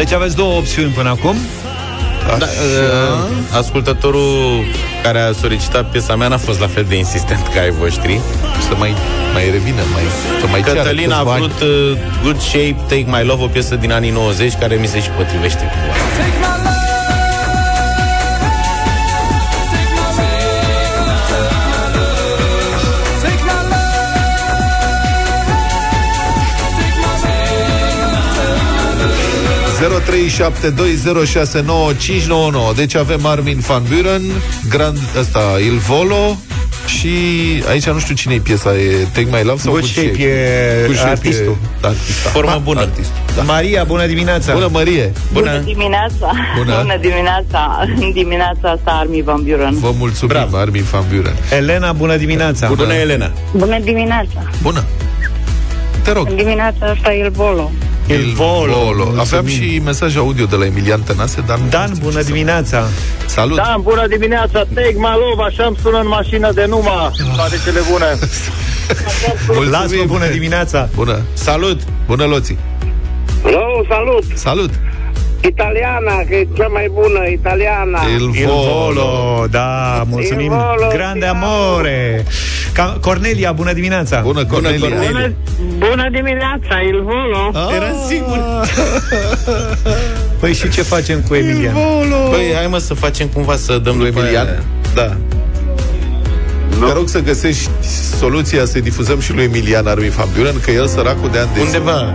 'Deci Deci aveți două opțiuni până acum. Da, uh, ascultătorul care a solicitat piesa mea n-a fost la fel de insistent ca ai voștri. Să mai, mai revină, mai, să mai Cătălin a vrut uh, Good Shape, Take My Love, o piesă din anii 90 care mi se și potrivește cu voastră. 0372069599. Deci avem Armin van Buren, Grand, ăsta, Il Volo, și aici nu știu cine e piesa, e Take My Love sau Good Shape, e Good Shape artistul. E, artista. Formă bună. Artist, da. Maria, bună dimineața! Bună, Marie! Bună, bună dimineața! Bună. bună dimineața! În dimineața asta Armin Van Buren. Vă mulțumim, Bravo. Armin Van Buren. Elena, bună dimineața! Bună, bună Elena! Bună dimineața! Bună! Te rog! În dimineața asta e Volo. Il Volo. Volo. Aveam și mesaj audio de la Emilian Tănase, dar Dan, bună dimineața! Salut! Dan, bună dimineața! Take my love, așa îmi sună în mașină de numă. Toate cele bune! Lasă, bună dimineața! Bună! Salut! Bună, Loții! Hello, salut! Salut! Italiana, că e cea mai bună, italiana. Il Il Volo. Volo, da, mulțumim. Il Volo, Grande ti amo. amore. Ca Cornelia, bună dimineața. Bună, Cornelia! Bună, bună dimineața, Il Volo! Ah. Era sigur! Păi și ce facem cu Emilian? Păi, hai mă să facem cumva să dăm Lui după Emilian? aia. Da. Te rog să găsești soluția să difuzăm și lui Emilian Armin Van Buren, că el săracul de ani de zile. Undeva. Da.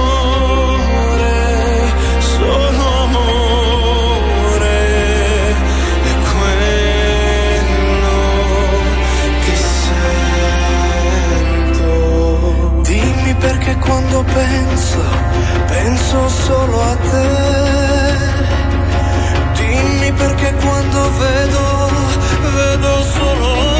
quando penso, penso solo a te. Dimmi perché quando vedo, vedo solo te.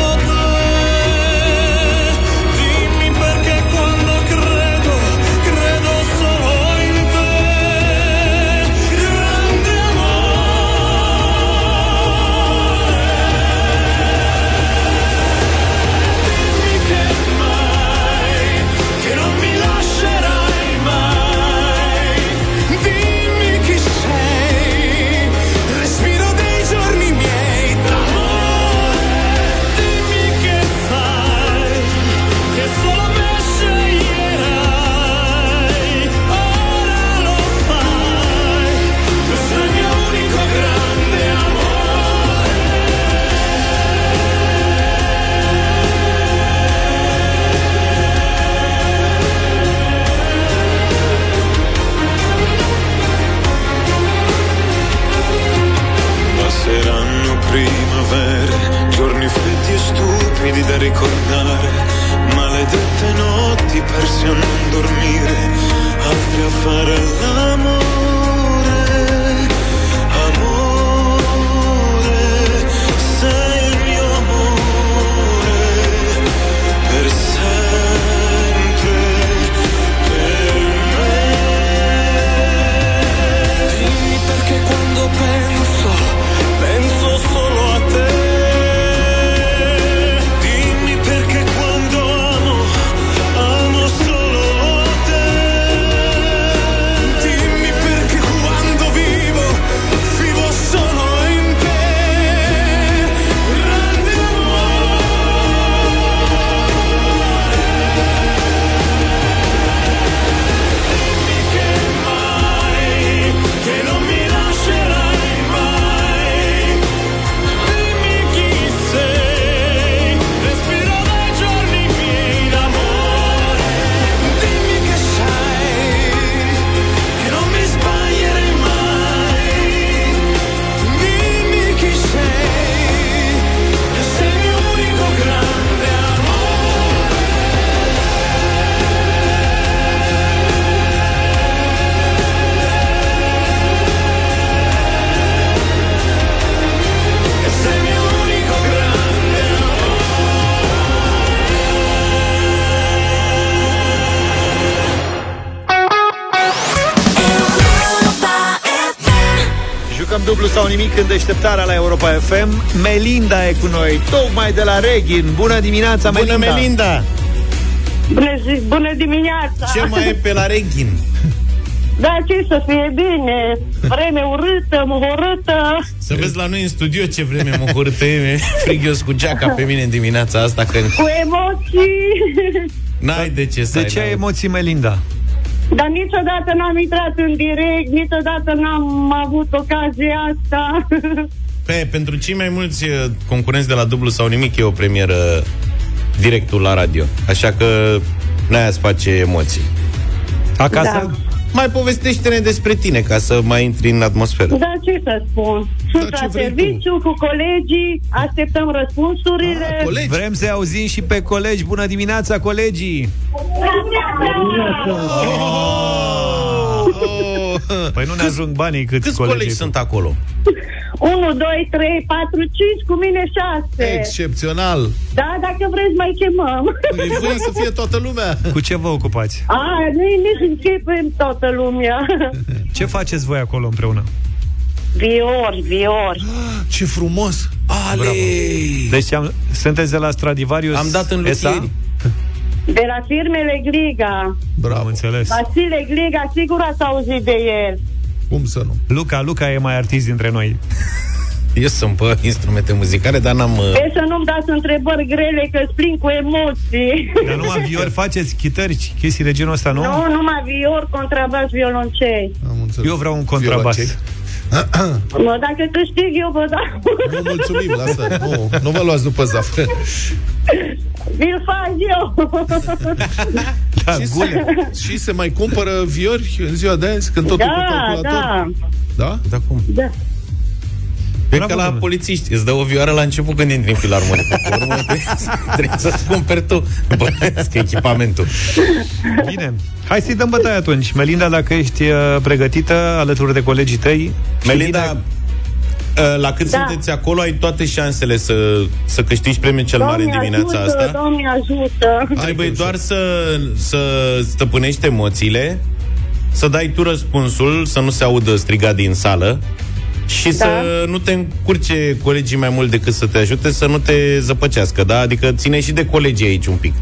Dublu sau nimic în deșteptarea la Europa FM. Melinda e cu noi, tocmai de la Reghin. Bună dimineața, Bună, Melinda! Melinda! Bună, zi, bună dimineața! Ce mai e pe la Reghin? Da, ce să fie bine? Vreme urâtă, muhorâtă. Să vezi la noi în studio ce vreme muhurtă e, frig eu cu geaca pe mine în dimineața asta, că Cu emoții. n-ai de ce să De ai ce ai la- emoții, Melinda? Dar niciodată n-am intrat în direct, niciodată n-am avut ocazia asta. Pe, pentru cei mai mulți uh, concurenți de la dublu sau nimic e o premieră directul la radio. Așa că n-ai ați face emoții. Acasă? Da. Mai povestește-ne despre tine ca să mai intri în atmosferă. Da, ce să spun? Sunt Da, ce la vrei serviciu cu colegii, așteptăm răspunsurile. Ah, colegi. Vrem să auzim și pe colegi. Bună dimineața, colegii! Oh, Păi nu ne ajung banii cât Câți colegii colegi tu. sunt acolo? 1, 2, 3, 4, 5, cu mine 6. excepțional. Da, dacă vreți mai chemăm. Păi vrea să fie toată lumea. Cu ce vă ocupați? A, noi nici începem toată lumea. Ce faceți voi acolo împreună? Viori, viori. Ce frumos. Ale! Deci am, sunteți de la Stradivarius Am dat în SA? luthieri. De la firmele Gliga. Am Bravo. înțeles. Vasile Gliga, sigur ați auzit de el. Cum să nu? Luca, Luca e mai artist dintre noi. Eu sunt pe instrumente muzicale, dar n-am... uh, E să nu-mi dați întrebări grele, că îți plin cu emoții. Dar numai viori faceți, chitări, chestii de genul ăsta, nu? Nu, numai vior, contrabas, violoncel. Am înțeles. Eu vreau un contrabas. Violoncei. Mă, dacă câștig eu, vă dau. Nu, mulțumim, lasă. Nu, nu vă luați după zaf. Vi-l fac eu. Da, și, gule. se, și se mai cumpără viori în ziua de azi, când totul cu Da, calculator? da, Da? Da cum? da. E Bravo, ca la domnule. polițiști, îți dă o vioară la început când intri în filarmonică. Pe urmă trebuie, trebuie să-ți cumperi tu bănesc echipamentul. Bine. Hai să-i dăm bătaie atunci. Melinda, dacă ești uh, pregătită alături de colegii tăi. și Melinda, bine- uh, la cât Da. sunteți acolo, ai toate șansele să, să câștigi premiul cel mare în Doamne dimineața ajută, asta. Doamne ajută. Trebuie doar să, să stăpânești emoțiile, să dai tu răspunsul, să nu se audă strigat din sală și Da. să nu te încurce colegii mai mult decât să te ajute, să nu te zăpăcească, da? Adică ține și de colegii aici un pic.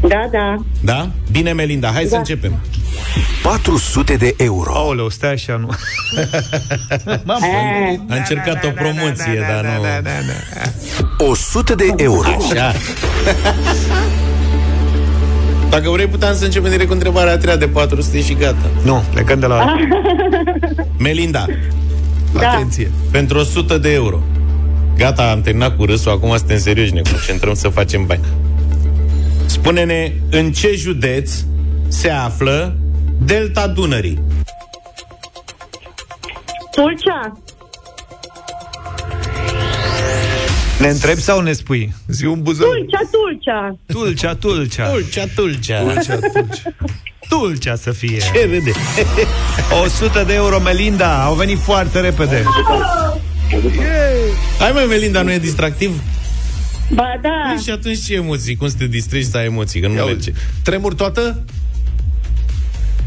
Da, da. Da? Bine, Melinda, hai da. să începem. 400 de euro. Aoleu, stai așa, nu. Eh, A încercat o promoție, dar nu... 100 de euro. Așa. Dacă vrei, puteam să începem direct cu întrebarea a treia de 400 și gata. Nu, plecăm de la... Melinda, Da. Atenție. pentru 100 de euro. Gata, am terminat cu râsul, acum suntem serioși, ne concentrăm să facem bani. Spune-ne, în ce județ se află Delta Dunării? Tulcea. Ne întrebi sau ne spui? Zi un buzău. Tulcea, tulcea. Tulcea, tulcea. Tulcea, tulcea. Tulcea, tulcea. Tulcea să fie. Ce râde? 100 de euro, Melinda. Au venit foarte repede. Hai mă, Melinda, nu e distractiv? Ba da. Păi și atunci ce emoții? Cum să te distrezi să ai emoții? Că nu Ia merge. uite. Tremur toată?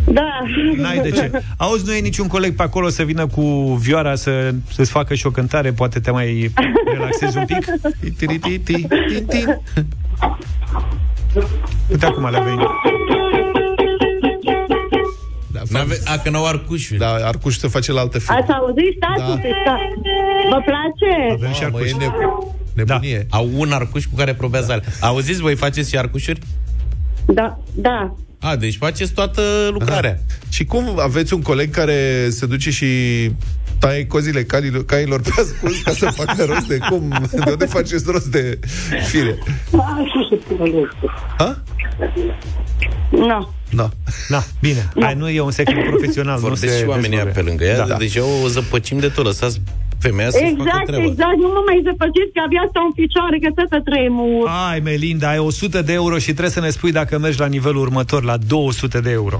Da. N-ai de ce. Auzi, nu e niciun coleg pe acolo să vină cu vioara să, să-ți facă și o cântare? Poate te mai relaxezi un pic? Ti-ti-ti-ti, ti-ti. Uite acum le venit. Da, N-ave... A, că n-au arcușuri. da, arcuș se face la altă firmă. Ați auzit? Stați Da. un pic, stați. Vă place? Avem și Mamă, e arcuși. neb- nebunie. Au un arcuș cu care probează alea. Auziți, voi faceți și arcușuri? Da, da. A, deci faceți toată lucrarea. Și cum aveți un coleg care se duce și taie cozile cailor, cailor pe ascuns ca să facă rost de cum? De unde faceți rost de fire? Ha? Nu. Da. Na, bine. Hai, nu e un secret profesional. nu Vorbesc se și oamenii aia dezvăluie. pe lângă ea, Da. deci eu o zăpăcim de tot. Lăsați femeia să-și facă Exact, treaba. exact. Nu mă mai zăpăciți că abia stau în picioare, că tot tremur. Hai, Melinda, ai 100 de euro și trebuie să ne spui dacă mergi la nivelul următor, la 200 de euro.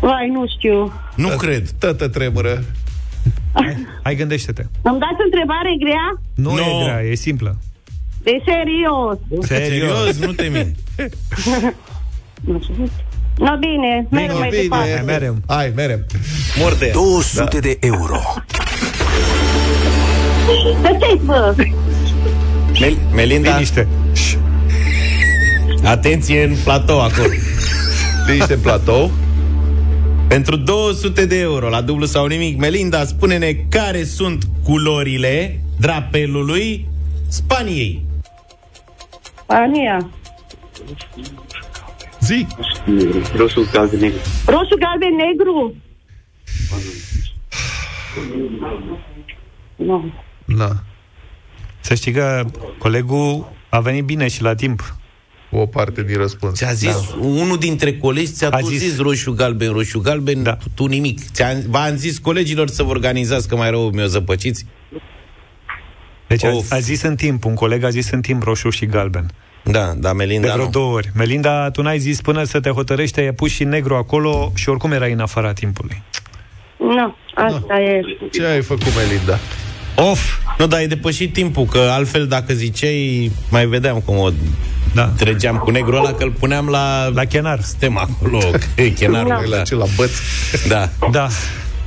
Vai, nu știu. Nu cred. Tătă tremură. Hai, gândește-te. Îmi dați întrebare grea? Nu No. e grea, e simplă. De serios. Serios. Serios, nu te mint. No, bine, mergem mai departe. Hai, merem. Hai, merem. Morte. 200 de euro. Găsiți, vă. Mel- Melinda, Liniște. atenție în platou acolo. Liniște în platou. Pentru 200 de euro, la dublu sau nimic, Melinda, spune-ne care sunt culorile drapelului Spaniei. Spania. Zi. Roșu, galben, negru. Nu. Na. Să știi că colegul a venit bine și la timp. O parte din răspuns. Ți-a zis, da. unul dintre colegi ți-a A tot zis, zis. zis roșu galben, roșu galben, Da. da. tu nimic. Ți-a, v-am zis colegilor să vă organizați, că mai rău mi-o zăpăciți. Deci a, Of. a zis în timp, un coleg a zis în timp roșu și galben. Da, da, De Melinda vreo nu. două ori. Melinda, tu n-ai zis până să te hotărăști, ai pus și negru acolo și oricum erai în afara timpului. Nu, asta e. Ce ai făcut, Melinda? Of! Nu, dar ai depășit timpul, că altfel dacă ziceai, mai vedeam cum o Da. trăgeam cu negru ăla, că îl puneam la, La chenar. stem acolo, că e chenarul Da. ăla. La ce la băț? Da. Da.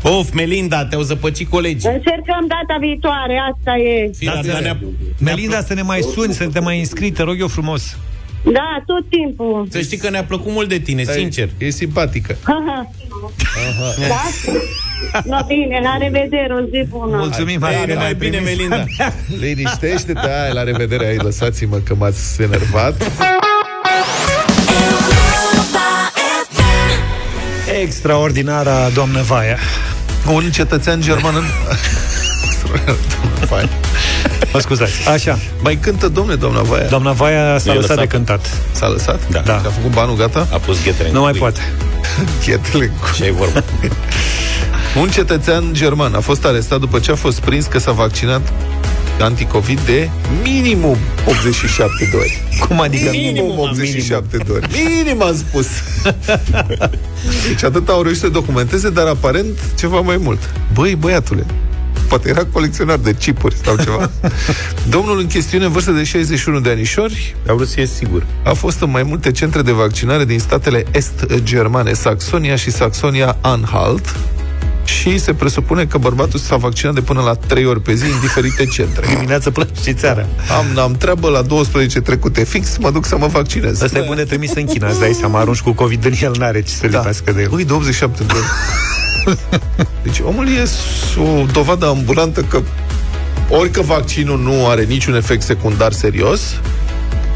Of, Melinda, te-au zăpăcit colegii. Încercăm data viitoare, asta e. Fii la- dar ne-a- Melinda, să ne mai suni, să te mai înscrii, te rog eu frumos. Da, tot timpul. Să știi că ne-a plăcut mult de tine, sincer. E simpatică. Da? No, bine, la revedere, o zi bună. Mulțumim, Ei, hai, că numai ne-ai bine, primit. Melinda. Liniștește-te, hai, la revedere, ai lăsați-mă că m-ați enervat. Extraordinara doamnă Vaia. Un cetățean german în... Fain. Mă scuzați. Așa, Mai cântă, domne, doamna Vaia. doamna Vaia s-a E lăsat lăsat. de cântat. S-a lăsat? Da. Da. A făcut banul gata? A pus ghetele. Nu mai poate. Chetele cu... Ce ai vorba? Un cetățean german a fost arestat după ce a fost prins că s-a vaccinat anticovid de minimum 87 de ori. Cum adică? Minimum 87 de ori. Minim am spus. Deci atât au reușit să documenteze, dar aparent ceva mai mult. Băi, băiatule, poate era colecționar de chipuri sau ceva. Domnul în chestiune, în vârstă de 61 de anișori, Au vrut să fie sigur. a fost în mai multe centre de vaccinare din statele est-germane, Saxonia și Saxonia-Anhalt, și se presupune că bărbatul s-a vaccinat de până la 3 ori pe zi în diferite centre. Dimineață plăci și țeara. Am, am treabă la 12 trecute fix, mă duc să mă vaccinez. Ăsta e bun de trimis în China, îți dai seama, arunci cu COVID în el, n-are ce să Da. lipească de el. Ui, de 87 de ori. Deci omul e s- o dovadă ambulantă că ori că vaccinul nu are niciun efect secundar serios,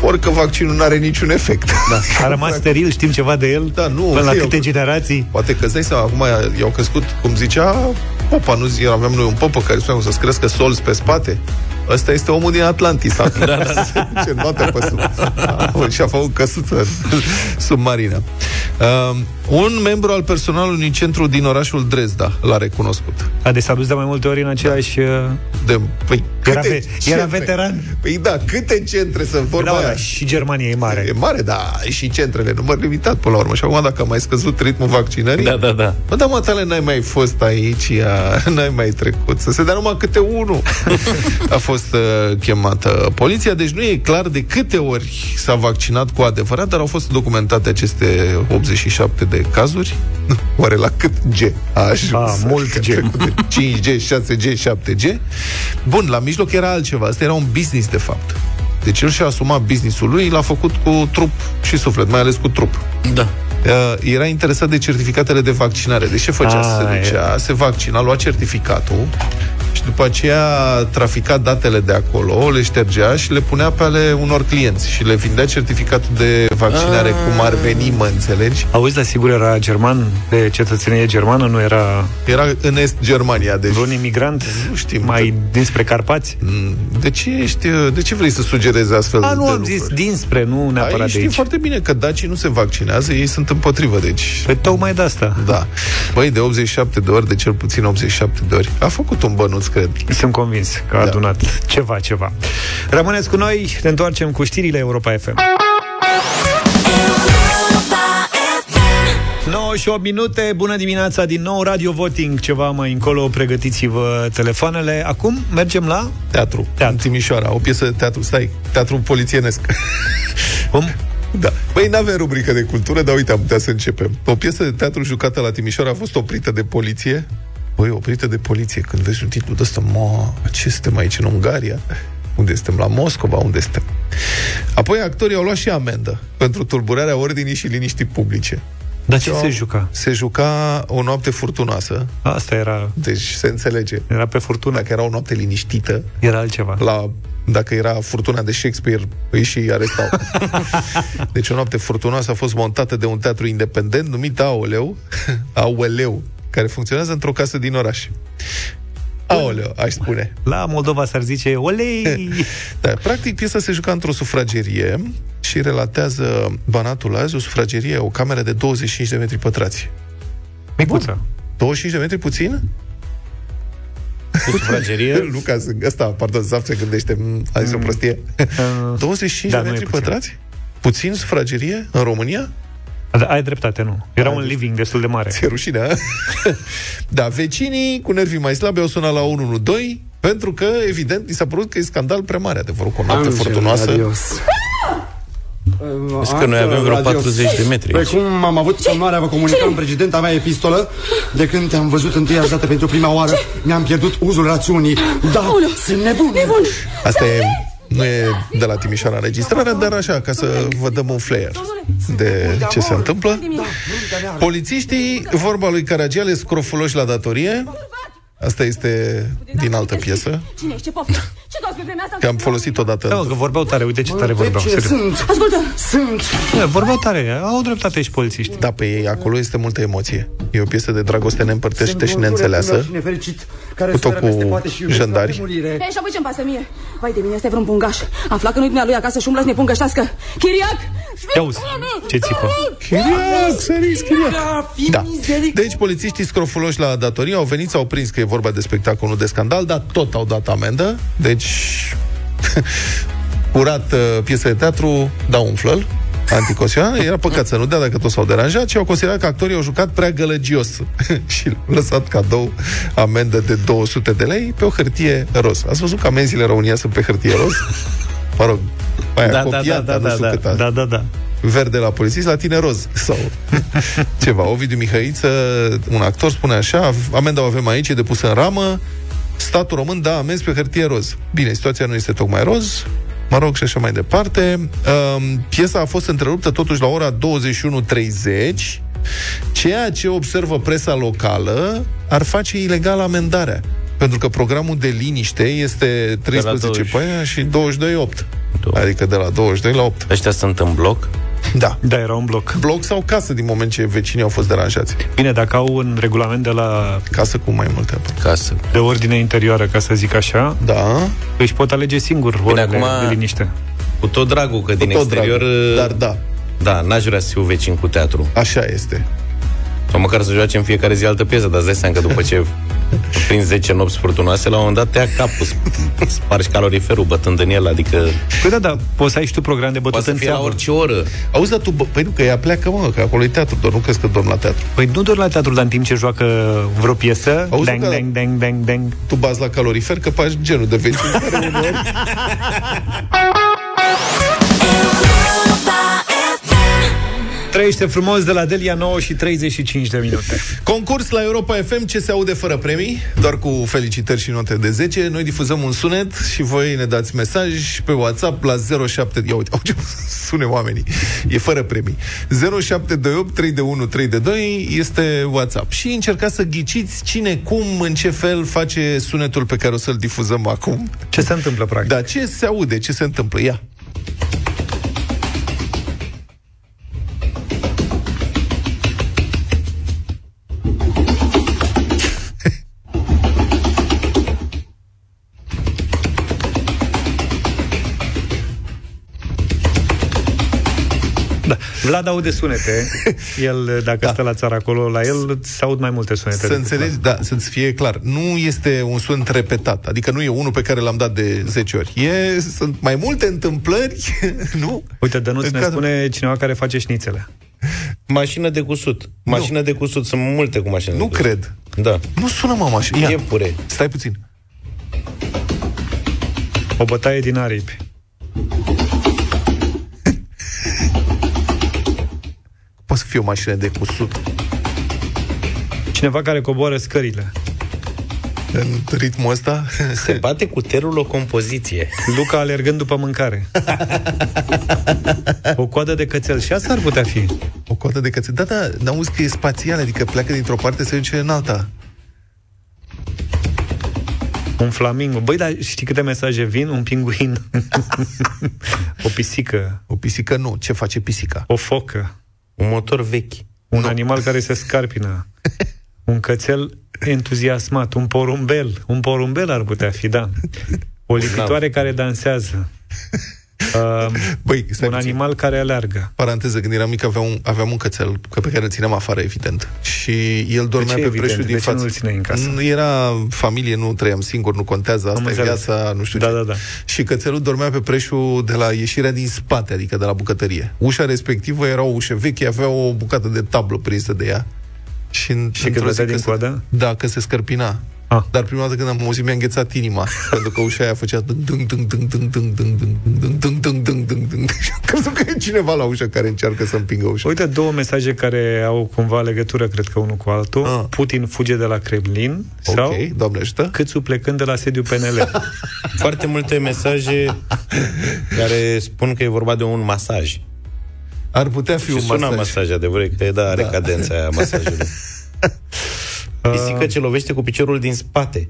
ori că vaccinul nu are niciun efect. Da. A rămas steril, știm ceva de el? Da, nu, Până la eu- câte generații? Poate că îți dai seama, acum i-au crescut, cum zicea popa, nu zi, aveam noi un popă care spunea că să-ți crească solți pe spate. Ăsta este omul din Atlantis acum. Da, da. Se duce noaptea pe sub. Și a făcut căsuță submarină. Um, Un membru al personalului unui centru din orașul Dresda l-a recunoscut. A, deci s-a dus de mai multe ori în același... Da. De, păi, Era, câte ve- era centre? veteran? Păi da, câte centre sunt vorba Da, aia? da, și Germania e mare. E mare, da, și centrele, număr limitat până la urmă. Și acum dacă a mai scăzut ritmul vaccinării... Da, da, da. Bă, da, mă, tale, n-ai mai fost aici, ia, n-ai mai trecut. Să se dea numai câte unul. a fost uh, chemată poliția, deci nu e clar de câte ori s-a vaccinat cu adevărat, dar au fost documentate aceste 87 de cazuri. Oare la cât G a ajuns? A, mult G. 5G, 6G, 7G. Bun, la mijloc era altceva. Asta era un business, de fapt. Deci el și-a asumat businessul lui, l-a făcut cu trup și suflet, mai ales cu trup. Da. Uh, era interesat de certificatele de vaccinare. Deci ce făcea? Ah, se ducea, e. se vaccina, lua certificatul și după aceea trafica datele de acolo, le ștergea și le punea pe ale unor clienți și le vindea certificatul de vaccinare Ah. cum ar veni, mă înțelegi? Auzi, dar sigur era german, de cetățenie germană, nu era Era în Est Germania, deci... vreun imigrant Nu știm. mai dinspre Carpați? Mm, De ce ești, de ce vrei să sugerezi astfel A, nu de am lucruri? zis dinspre, nu neapărat Aici de știi aici. foarte bine că dacii nu se vaccinează, ei sunt împotrivă, deci... Pe tocmai de asta. Da. Băi, de 87 de ori, de cel puțin 87 de ori, a făcut un bănuț, cred. Sunt convins că a Da. adunat ceva, ceva. Rămâneți cu noi, ne întoarcem cu știrile Europa FM. 9 și 8 minute, bună dimineața din nou, Radio Voting, ceva mai încolo, pregătiți-vă telefoanele. Acum mergem la... Teatru. Teatru. În Timișoara. O piesă de teatru. Stai. Teatru polițienesc. Cum? Da. Băi, n-avem rubrică de cultură, dar uite, am putea să începem. O piesă de teatru jucată la Timișoara a fost oprită de poliție. Băi, oprită de poliție. Când vezi un titlu de ăsta, mă, ce suntem aici în Ungaria? Unde suntem? La Moscova? Unde suntem? Apoi actorii au luat și amendă pentru tulburarea ordinii și liniștii publice. Dar ce Eu- se juca? Se juca o noapte furtunoasă, Asta era, deci se înțelege. era pe furtună, Dacă era o noapte liniștită, era altceva. la, dacă era furtuna de Shakespeare, îi și arestau. deci o noapte furtunoasă a fost montată de un teatru independent numit Aoleu, Aoleu, care funcționează într-o casă din oraș. Aoleu, aș spune. La Moldova s-ar zice, olei! Da, practic, piesa se juca într-o sufragerie și relatează Banatul azi, o sufragerie, o cameră de 25 de metri pătrați. Micuță. 25 de metri puțin? Cu sufragerie. Luca, ăsta, pardon, Zaf se gândește, mm, a zis o prostie. 25 da, de nu e metri puțin. pătrați? Puțin sufragerie în România? Da, ai dreptate, nu. Era un living destul de mare. Ți-e rușine, a? da, vecinii cu nervii mai slabe au sunat la 112 pentru că, evident, li s-a părut că e scandal prea mare. Adevărul că o noapte furtunoasă. Vezi că noi avem vreo 40 de metri Păi aici. cum am avut onoarea vă comunica în precedenta mea epistolă De când te-am văzut întâia dată pentru prima oară Mi-am pierdut uzul rațiunii Da, sunt nebun Nebun Asta e, nu e de la Timișoara înregistrarea, dar așa, ca să vă dăm un flair de ce se întâmplă. Polițiștii, vorba lui Caragiale, scrofuloși la datorie. Asta este din altă piesă, Cine ești? Ce poftă? Ce cauți pe vremea asta? că am folosit odată. Da, mă, că vorbeau tare, uite ce tare vorbeau. Ce serios. sunt? Ascultă! Sunt Da, vorbeau tare, au dreptate și polițiști. Da, pe ei acolo este multă emoție. E o piesă de dragoste neîmpărtășită și neînțeleasă. Și nefericit Care Cu tot suferă peste cu poate și iubește jandari. la nemurire. Hei, și apoi ce-mi pasă mie? Vai de mine, este vreun pungaș. Afla că nu-i dumnealui acasă și umblă să ne pungăștească. Chiriac! Ia uzi, ce țipă. Chiriac, săriți, chiriac. fi Da. miseric- Deci polițiștii scrofuloși la datorie au venit, s-au prins că e vorba de spectacol, nu de scandal, dar tot au dat amendă. Deci, curat uh, piesă de teatru, dau un flăl anticonstituțional. Era păcat să nu dea dacă toți s-au deranjat și au considerat că actorii au jucat prea gălăgios și l-au lăsat cadou amendă de 200 de lei pe o hârtie roz. Ați văzut că amenziile în România sunt pe hârtie roz? Mă rog, aia Da, da, da, copiată, da, nu da, știu da. cât a- Da, da, da. verde la polițist, la tine roz sau ceva. Ovidiu Mihăiță, un actor, spune așa, amenda o avem aici, e depusă în ramă, statul român da amenzi pe hârtie roz. Bine, situația nu este tocmai roz, mă rog, și așa mai departe. Um, piesa a fost întreruptă totuși la ora 21.30, ceea ce observă presa locală ar face ilegal amendarea. Pentru că programul de liniște este 13 20. pe aia și 22.8. Două. Adică de la 22 la 8. Ăștia sunt în bloc. Da. Da, era un bloc. Bloc sau casă din moment ce vecinii au fost deranjați. Bine, dacă au un regulament de la Casă cu mai multe apă. Casă. de ordine interioară, ca să zic așa, Da. își pot alege singur Bine, orele acum- de liniște. Cu tot dragul, că din tot exterior... dragul. Dar da, Da, n-aș vrea să fiu vecin cu teatru. așa este. Sau măcar să joace în fiecare zi altă piesă, dar îți dai seama că după ce prin 10 nopți furtunoase, la un moment dat te ia capul, sp- spargi caloriferul bătând în el, adică Păi da, da, poți să ai și tu program de bătut poate să în fie la țeavă. orice oră. Auzi, dar tu, bă, păi nu, că ea pleacă, mă, că acolo e teatru, doar nu crezi că dorm la teatru. Păi nu doar la teatru, dar în timp ce joacă vreo piesă, Auzi, dang, că- dang, dang, dang, dang. Tu bazi la calorifer că faci genul de vecin Trăiește frumos de la Delia 9 și 35 de minute. Concurs la Europa FM, ce se aude fără premii, doar cu felicitări și note de 10. Noi difuzăm un sunet și voi ne dați mesaj pe WhatsApp la 07... Ia uite, au ce sune oamenii. E fără premii. 0728 3 de 1 3 de 2 este WhatsApp. Și încercați să ghiciți cine, cum, în ce fel face sunetul pe care o să-l difuzăm acum. Ce se întâmplă, practic? Da, ce se aude, ce se întâmplă? Ia. Vlad aude sunete. El, dacă da. stă la țară acolo, la el se aud mai multe sunete. Să decât înțelegi, da, să-ți fie clar. Nu este un sunet repetat, adică nu e unul pe care l-am dat de 10 ori. E, sunt mai multe întâmplări, nu? Uite, Dănuț În ne cadrul- spune cineva care face șnițele. Mașină de cusut. Mașină de cusut. Sunt multe cu mașină Nu de cusut. cred. Da. Nu sună mama așa. Ia, Iepure. stai puțin. O bătaie din aripi. Poate să fie o mașină de cusut. Cineva care coboară scările. În ritmul ăsta? Se bate cu terul o compoziție. Luca alergând după mâncare. O coadă de cățel. Și asta ar putea fi. O coadă de cățel. Da, da, n-auzi că e spațial, adică pleacă dintr-o parte se duce în alta. Un flamingo. Băi, dar știi câte mesaje vin? Un pinguin. o pisică. O pisică nu. Ce face pisica? O focă. Un motor vechi. Un nu. animal care se scarpină. Un cățel entuziasmat. Un porumbel. Un porumbel ar putea fi, da. O lipitoare care dansează. Uh, Băi, stai un puțin. animal care aleargă. Paranteză, când eram mic aveam un, aveam un cățel că pe care îl țineam afară, evident. Și el dormea ce pe evident? preșul De din ce nu față. îl țineai în casă? Nu Era familie, nu trăiam singur, nu contează, asta Am e înțeles. viața, nu știu Da, ce. da, da. Și cățelul dormea pe preșul de la ieșirea din spate, adică de la bucătărie. Ușa respectivă era o ușă veche, avea o bucată de tablă prinsă de ea. Și, în, Și când într-o zi vedea că din se- coadă? Da, că se scărpina. Ah. Dar prima dată când am auzit mi-a înghețat inima Pentru că ușa aia făcea dâng, dâng, dâng, dâng, dâng, dâng, dâng, dâng, dâng, dâng, dâng, dâng, dâng. Și am crezut că e cineva la ușă care încearcă să împingă ușa Uite, două mesaje care au cumva legătură, cred că unul cu altul. Ah. Putin fuge de la Kremlin sau Ok, doamne ajută Câțu plecând de la sediul PNL. Foarte multe mesaje care spun că e vorba de un masaj. Ar putea fi Și un sună masaj masaj, adevărat, că da, are Da. cadența aia masajului. Pisică ce lovește cu piciorul din spate.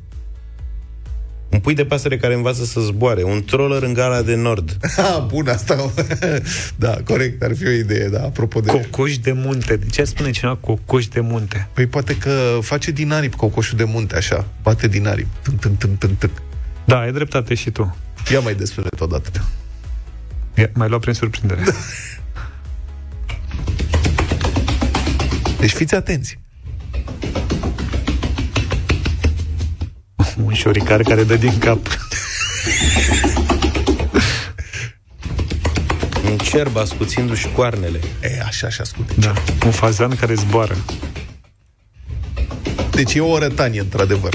Un pui de pasăre care învață să zboare. Un troller în gala de nord. Ah, bun, asta Da, corect, ar fi o idee, da, apropo de Cocoș de munte. De ce ar spune cineva cocoș de munte? Păi poate că face din aripi cocoșul de munte, așa Bate din aripi Tân, tân, tân, tân, tân. Da, ai dreptate și tu. Ia mai despre odată Ia, mai luat prin surprindere. Deci fiți atenți Un șoricar care dă din cap. Un cerb ascuțindu-și coarnele. E, așa, așa, asculte Da. Un fazan care zboară. Deci e o rătanie, într-adevăr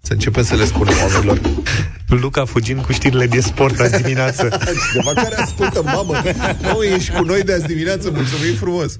Să începem să le spunem oamenilor Luca fugind cu știrile din sport azi dimineață. Cineva care ascultă, mamă Nu, ești cu noi de azi dimineață Mulțumim frumos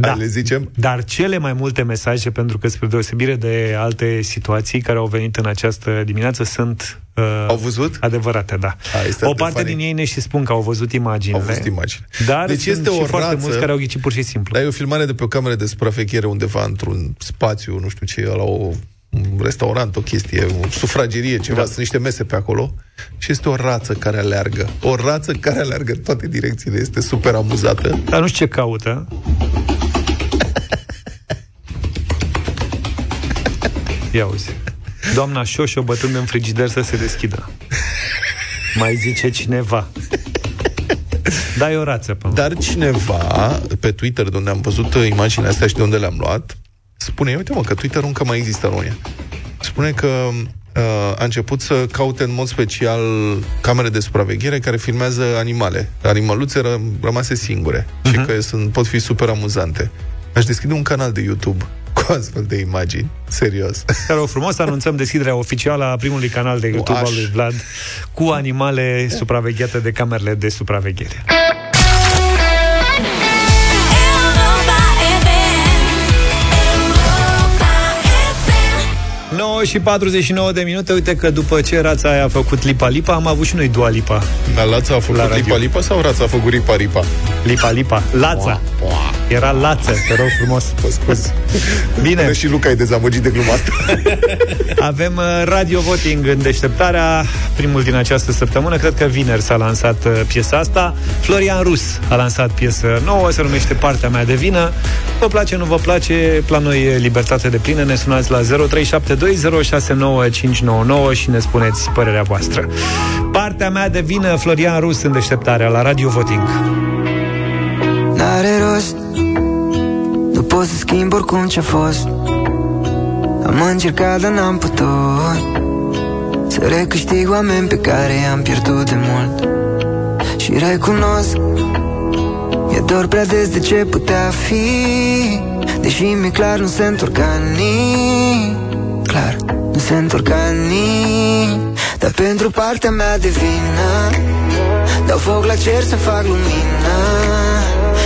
Da. Hai, Le zicem Dar cele mai multe mesaje, pentru că spre deosebire de alte situații care au venit în această dimineață, sunt uh, Au văzut? adevărate, da. A, este o atât de parte funny. din ei ne și spun că au văzut imaginile. Au văzut imagine. Dar Deci sunt este și o foarte rață- mulți care au ghicit pur și simplu. Dar e o filmare de pe o cameră de supraveghere undeva într-un spațiu, nu știu ce, la o un restaurant, o chestie, o sufragerie, ceva, da. sunt niște mese pe acolo și este o rață care aleargă. O rață care aleargă în toate direcțiile, este super amuzată. Dar nu știu ce caută. Ia uzi. Doamna Șoșo bătând în frigider să se deschidă. Mai zice cineva. Dai o rață pe Dar cineva, pe Twitter, de unde am văzut uh, imaginea astea și de unde le-am luat, spune, uite mă, că Twitter încă mai există în România. Spune că uh, a început să caute în mod special camere de supraveghere care filmează animale, animăluțe ră, rămase singure uh-huh. și că sunt, pot fi super amuzante. Aș deschide un canal de YouTube cu astfel de imagini. Serios. Te rog frumos, anunțăm deschiderea oficială a primului canal de YouTube Aș. al lui Vlad cu animale supravegheate de camerele de supraveghere. 9 și 49 de minute, uite că după ce rața aia a făcut Lipa Lipa, am avut și noi Dua Lipa. Dar Lața a făcut La radio. Lipa Lipa sau Rața a făcut Ripa Ripa? Lipa Lipa. Lața. Era lață, te rog frumos. Scuz. Bine. Până și Luca e dezamăgit de gluma asta. Avem uh, radio voting în deșteptarea, primul din această săptămână, cred că vineri s-a lansat uh, piesa asta. Florian Rus a lansat piesă nouă, se numește Partea mea de vină. Vă place, nu vă place, la noi e libertate de plină, ne sunați la 0372069599 și ne spuneți părerea voastră. Partea mea de vină, Florian Rus în deșteptarea la radio voting. Nu pot să schimb oricum ce-a fost. Am încercat, dar n-am putut. Să recâștig oameni pe care i-am pierdut de mult. Și recunosc E doar prea des de ce putea fi. Deși mi-e clar, nu se întorc anii Clar, nu se întorc anii Dar pentru partea mea de vină Dau foc la cer să fac lumină.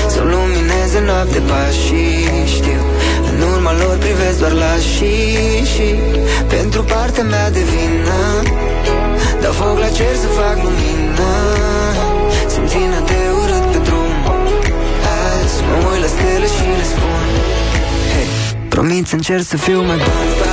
Să lumineze noapte pașii Știu, în urma lor privesc doar la și și. Pentru partea mea de vină Dau foc la cer să fac lumină. Să-mi țină de urât pe drum. Azi mă uit la stele și le spun. Hey, Promit să încerc să fiu mai bun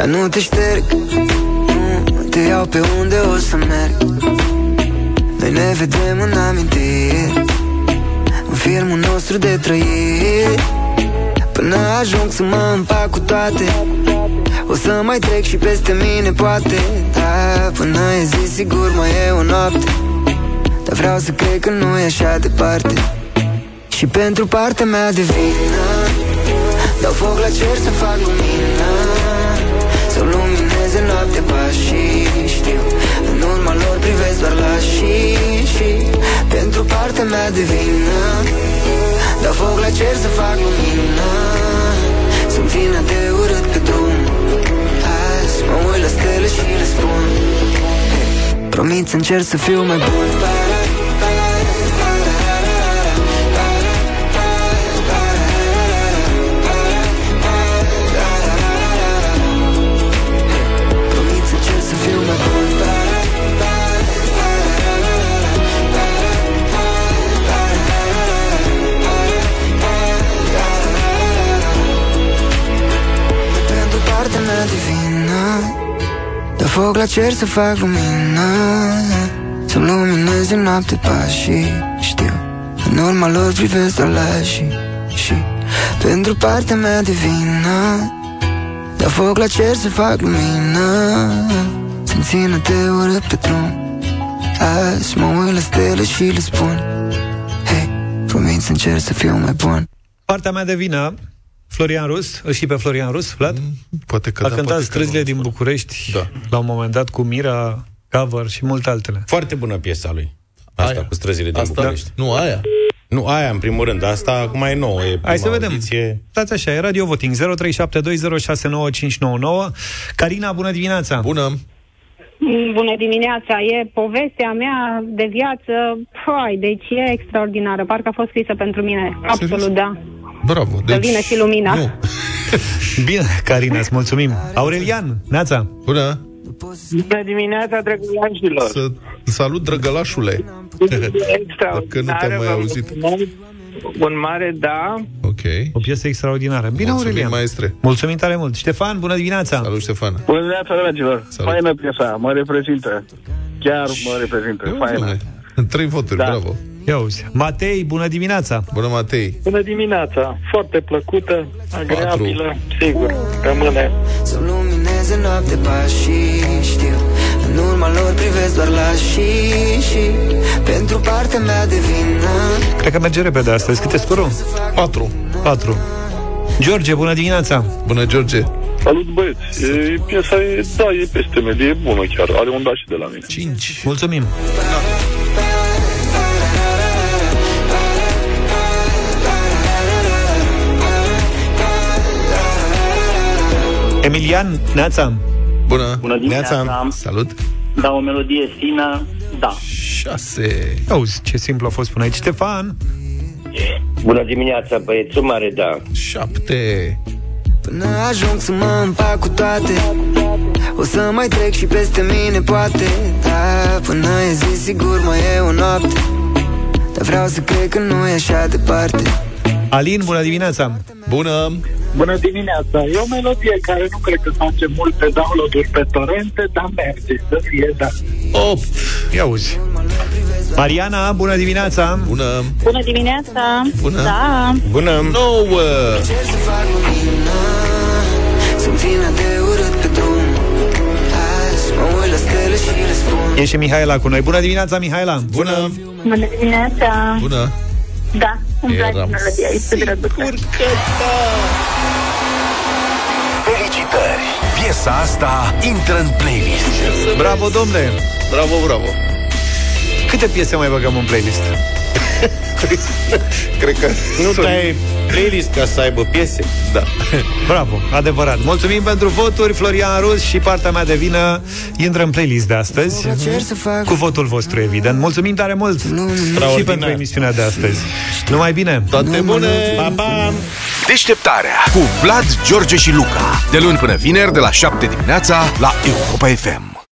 Dar nu te șterg. Nu te iau pe unde o să merg. Noi ne vedem în amintiri. În filmul nostru de trăiri. Până ajung să mă împac cu toate. O să mai trec și peste mine poate. Da, până e zi sigur mai e o noapte. Dar vreau să cred că nu e așa departe. Și pentru partea mea de vină Dau foc la cer să fac lumină. Să lumineze noapte pașii Știu, în urma lor privesc doar la și și Pentru partea mea de vină Dau foc la cer să fac lumină. Să-mi țină de urât pe drum. Azi mă uit la stele și le spun. Hey, Promit să încerc să fiu mai bun la cer să fac lumină Să-mi lumineze noapte pașii Știu, în urma lor privesc doar la și Și pentru partea mea divină. Dă foc la cer să fac lumină. Să-mi țină de urât pe drum. Azi mă uit la stele și le spun Hei, promit să încerc să fiu mai bun. Partea mea de vină, Florian Rus, îl știi pe Florian Rus, Vlad? Poate că a da, cântat poate că străzile nu. din București Da. la un moment dat cu Mira, cover și multe altele. Foarte bună piesa lui. Asta Aia. cu străzile din Asta? București. Nu, aia. Nu, aia în primul rând. Asta acum e nouă. E prima Hai să vedem. Audiție. Stați așa, e Radio Voting 0372069599. Carina, bună dimineața! Bună! Bună dimineața, e povestea mea de viață, păi, deci e extraordinară, parcă a fost scrisă pentru mine, absolut, da. Bravo. Să vină și lumina. Nu. Bine, Carina, îți mulțumim. Aurelian, Neața! Bună! Bună dimineața, drăgulanșilor! Să salut, drăgălașule! Extraordinar. Că nu te-am mai vă auzit. mulțumesc. Un mare da. Ok. O piesă extraordinară. Bine, Mulțumim, Aurelian. maestre. Mulțumim tare mult. Ștefan, bună dimineața! Salut, Ștefan. Bună dimineața, dragilor. Salut. Faină piesa, mă reprezintă. Chiar mă reprezintă, faină. Dom'le, Trei voturi, Da. bravo. Ia uzi. Matei, bună dimineața! Bună, Matei! Bună dimineața! Foarte plăcută, agreabilă, sigur, rămâne. Să lumineze noapte pașii Știu, în urma lor privesc doar la și și Pentru partea mea de vină Cred că merge repede astăzi. Câte scorul? 4. 4. George, bună dimineața! Bună, George! Salut băieți, e, piesa e, da, e peste medie, e bună chiar, are un daș și de la mine. 5. Mulțumim! Emilian, Neața! Bună! Bună dimineața! Neața. Salut! Da, o melodie fină, da. 6. Auzi, ce simplu a fost până aici. Ștefan! Bună dimineața, băieți, un mare da. 7. Până ajung să mă împac cu toate O să mai trec și peste mine, poate Da, până e zi, sigur mai e o noapte Dar vreau să cred că nu e așa departe Alin, bună dimineața! Bună! Bună dimineața! E o melodie care nu cred că face multe download-uri pe torrente, dar merge să fie, da. 8. Ia uzi. Mariana, bună dimineața! Bună! Bună dimineața! Bună. Da! Bună! 9. Ce să fac lumină Sunt plină de urât pe drum Azi mă uit la stele și le spun E și Mihaela cu noi. Bună dimineața, Mihaela! Bună! Bună dimineața! Bună! Da, îmi place Eram melodia, este drăguță. Felicitări! Piesa asta intră în playlist. Bravo, domnule! Bravo, bravo! Câte piese mai băgăm în playlist? Cred că Nu sunt- dai playlist ca să aibă piese? Da. Bravo, adevărat. Mulțumim pentru voturi, Florian Rus și partea mea de vină intră în playlist de astăzi. Cer să fac Cu votul vostru, evident. Mulțumim tare mult și pentru emisiunea de astăzi. Numai bine! Toate bune! Pa, pa! Deșteptarea cu Vlad, George și Luca. De luni până vineri, de la 7 dimineața, la Europa FM.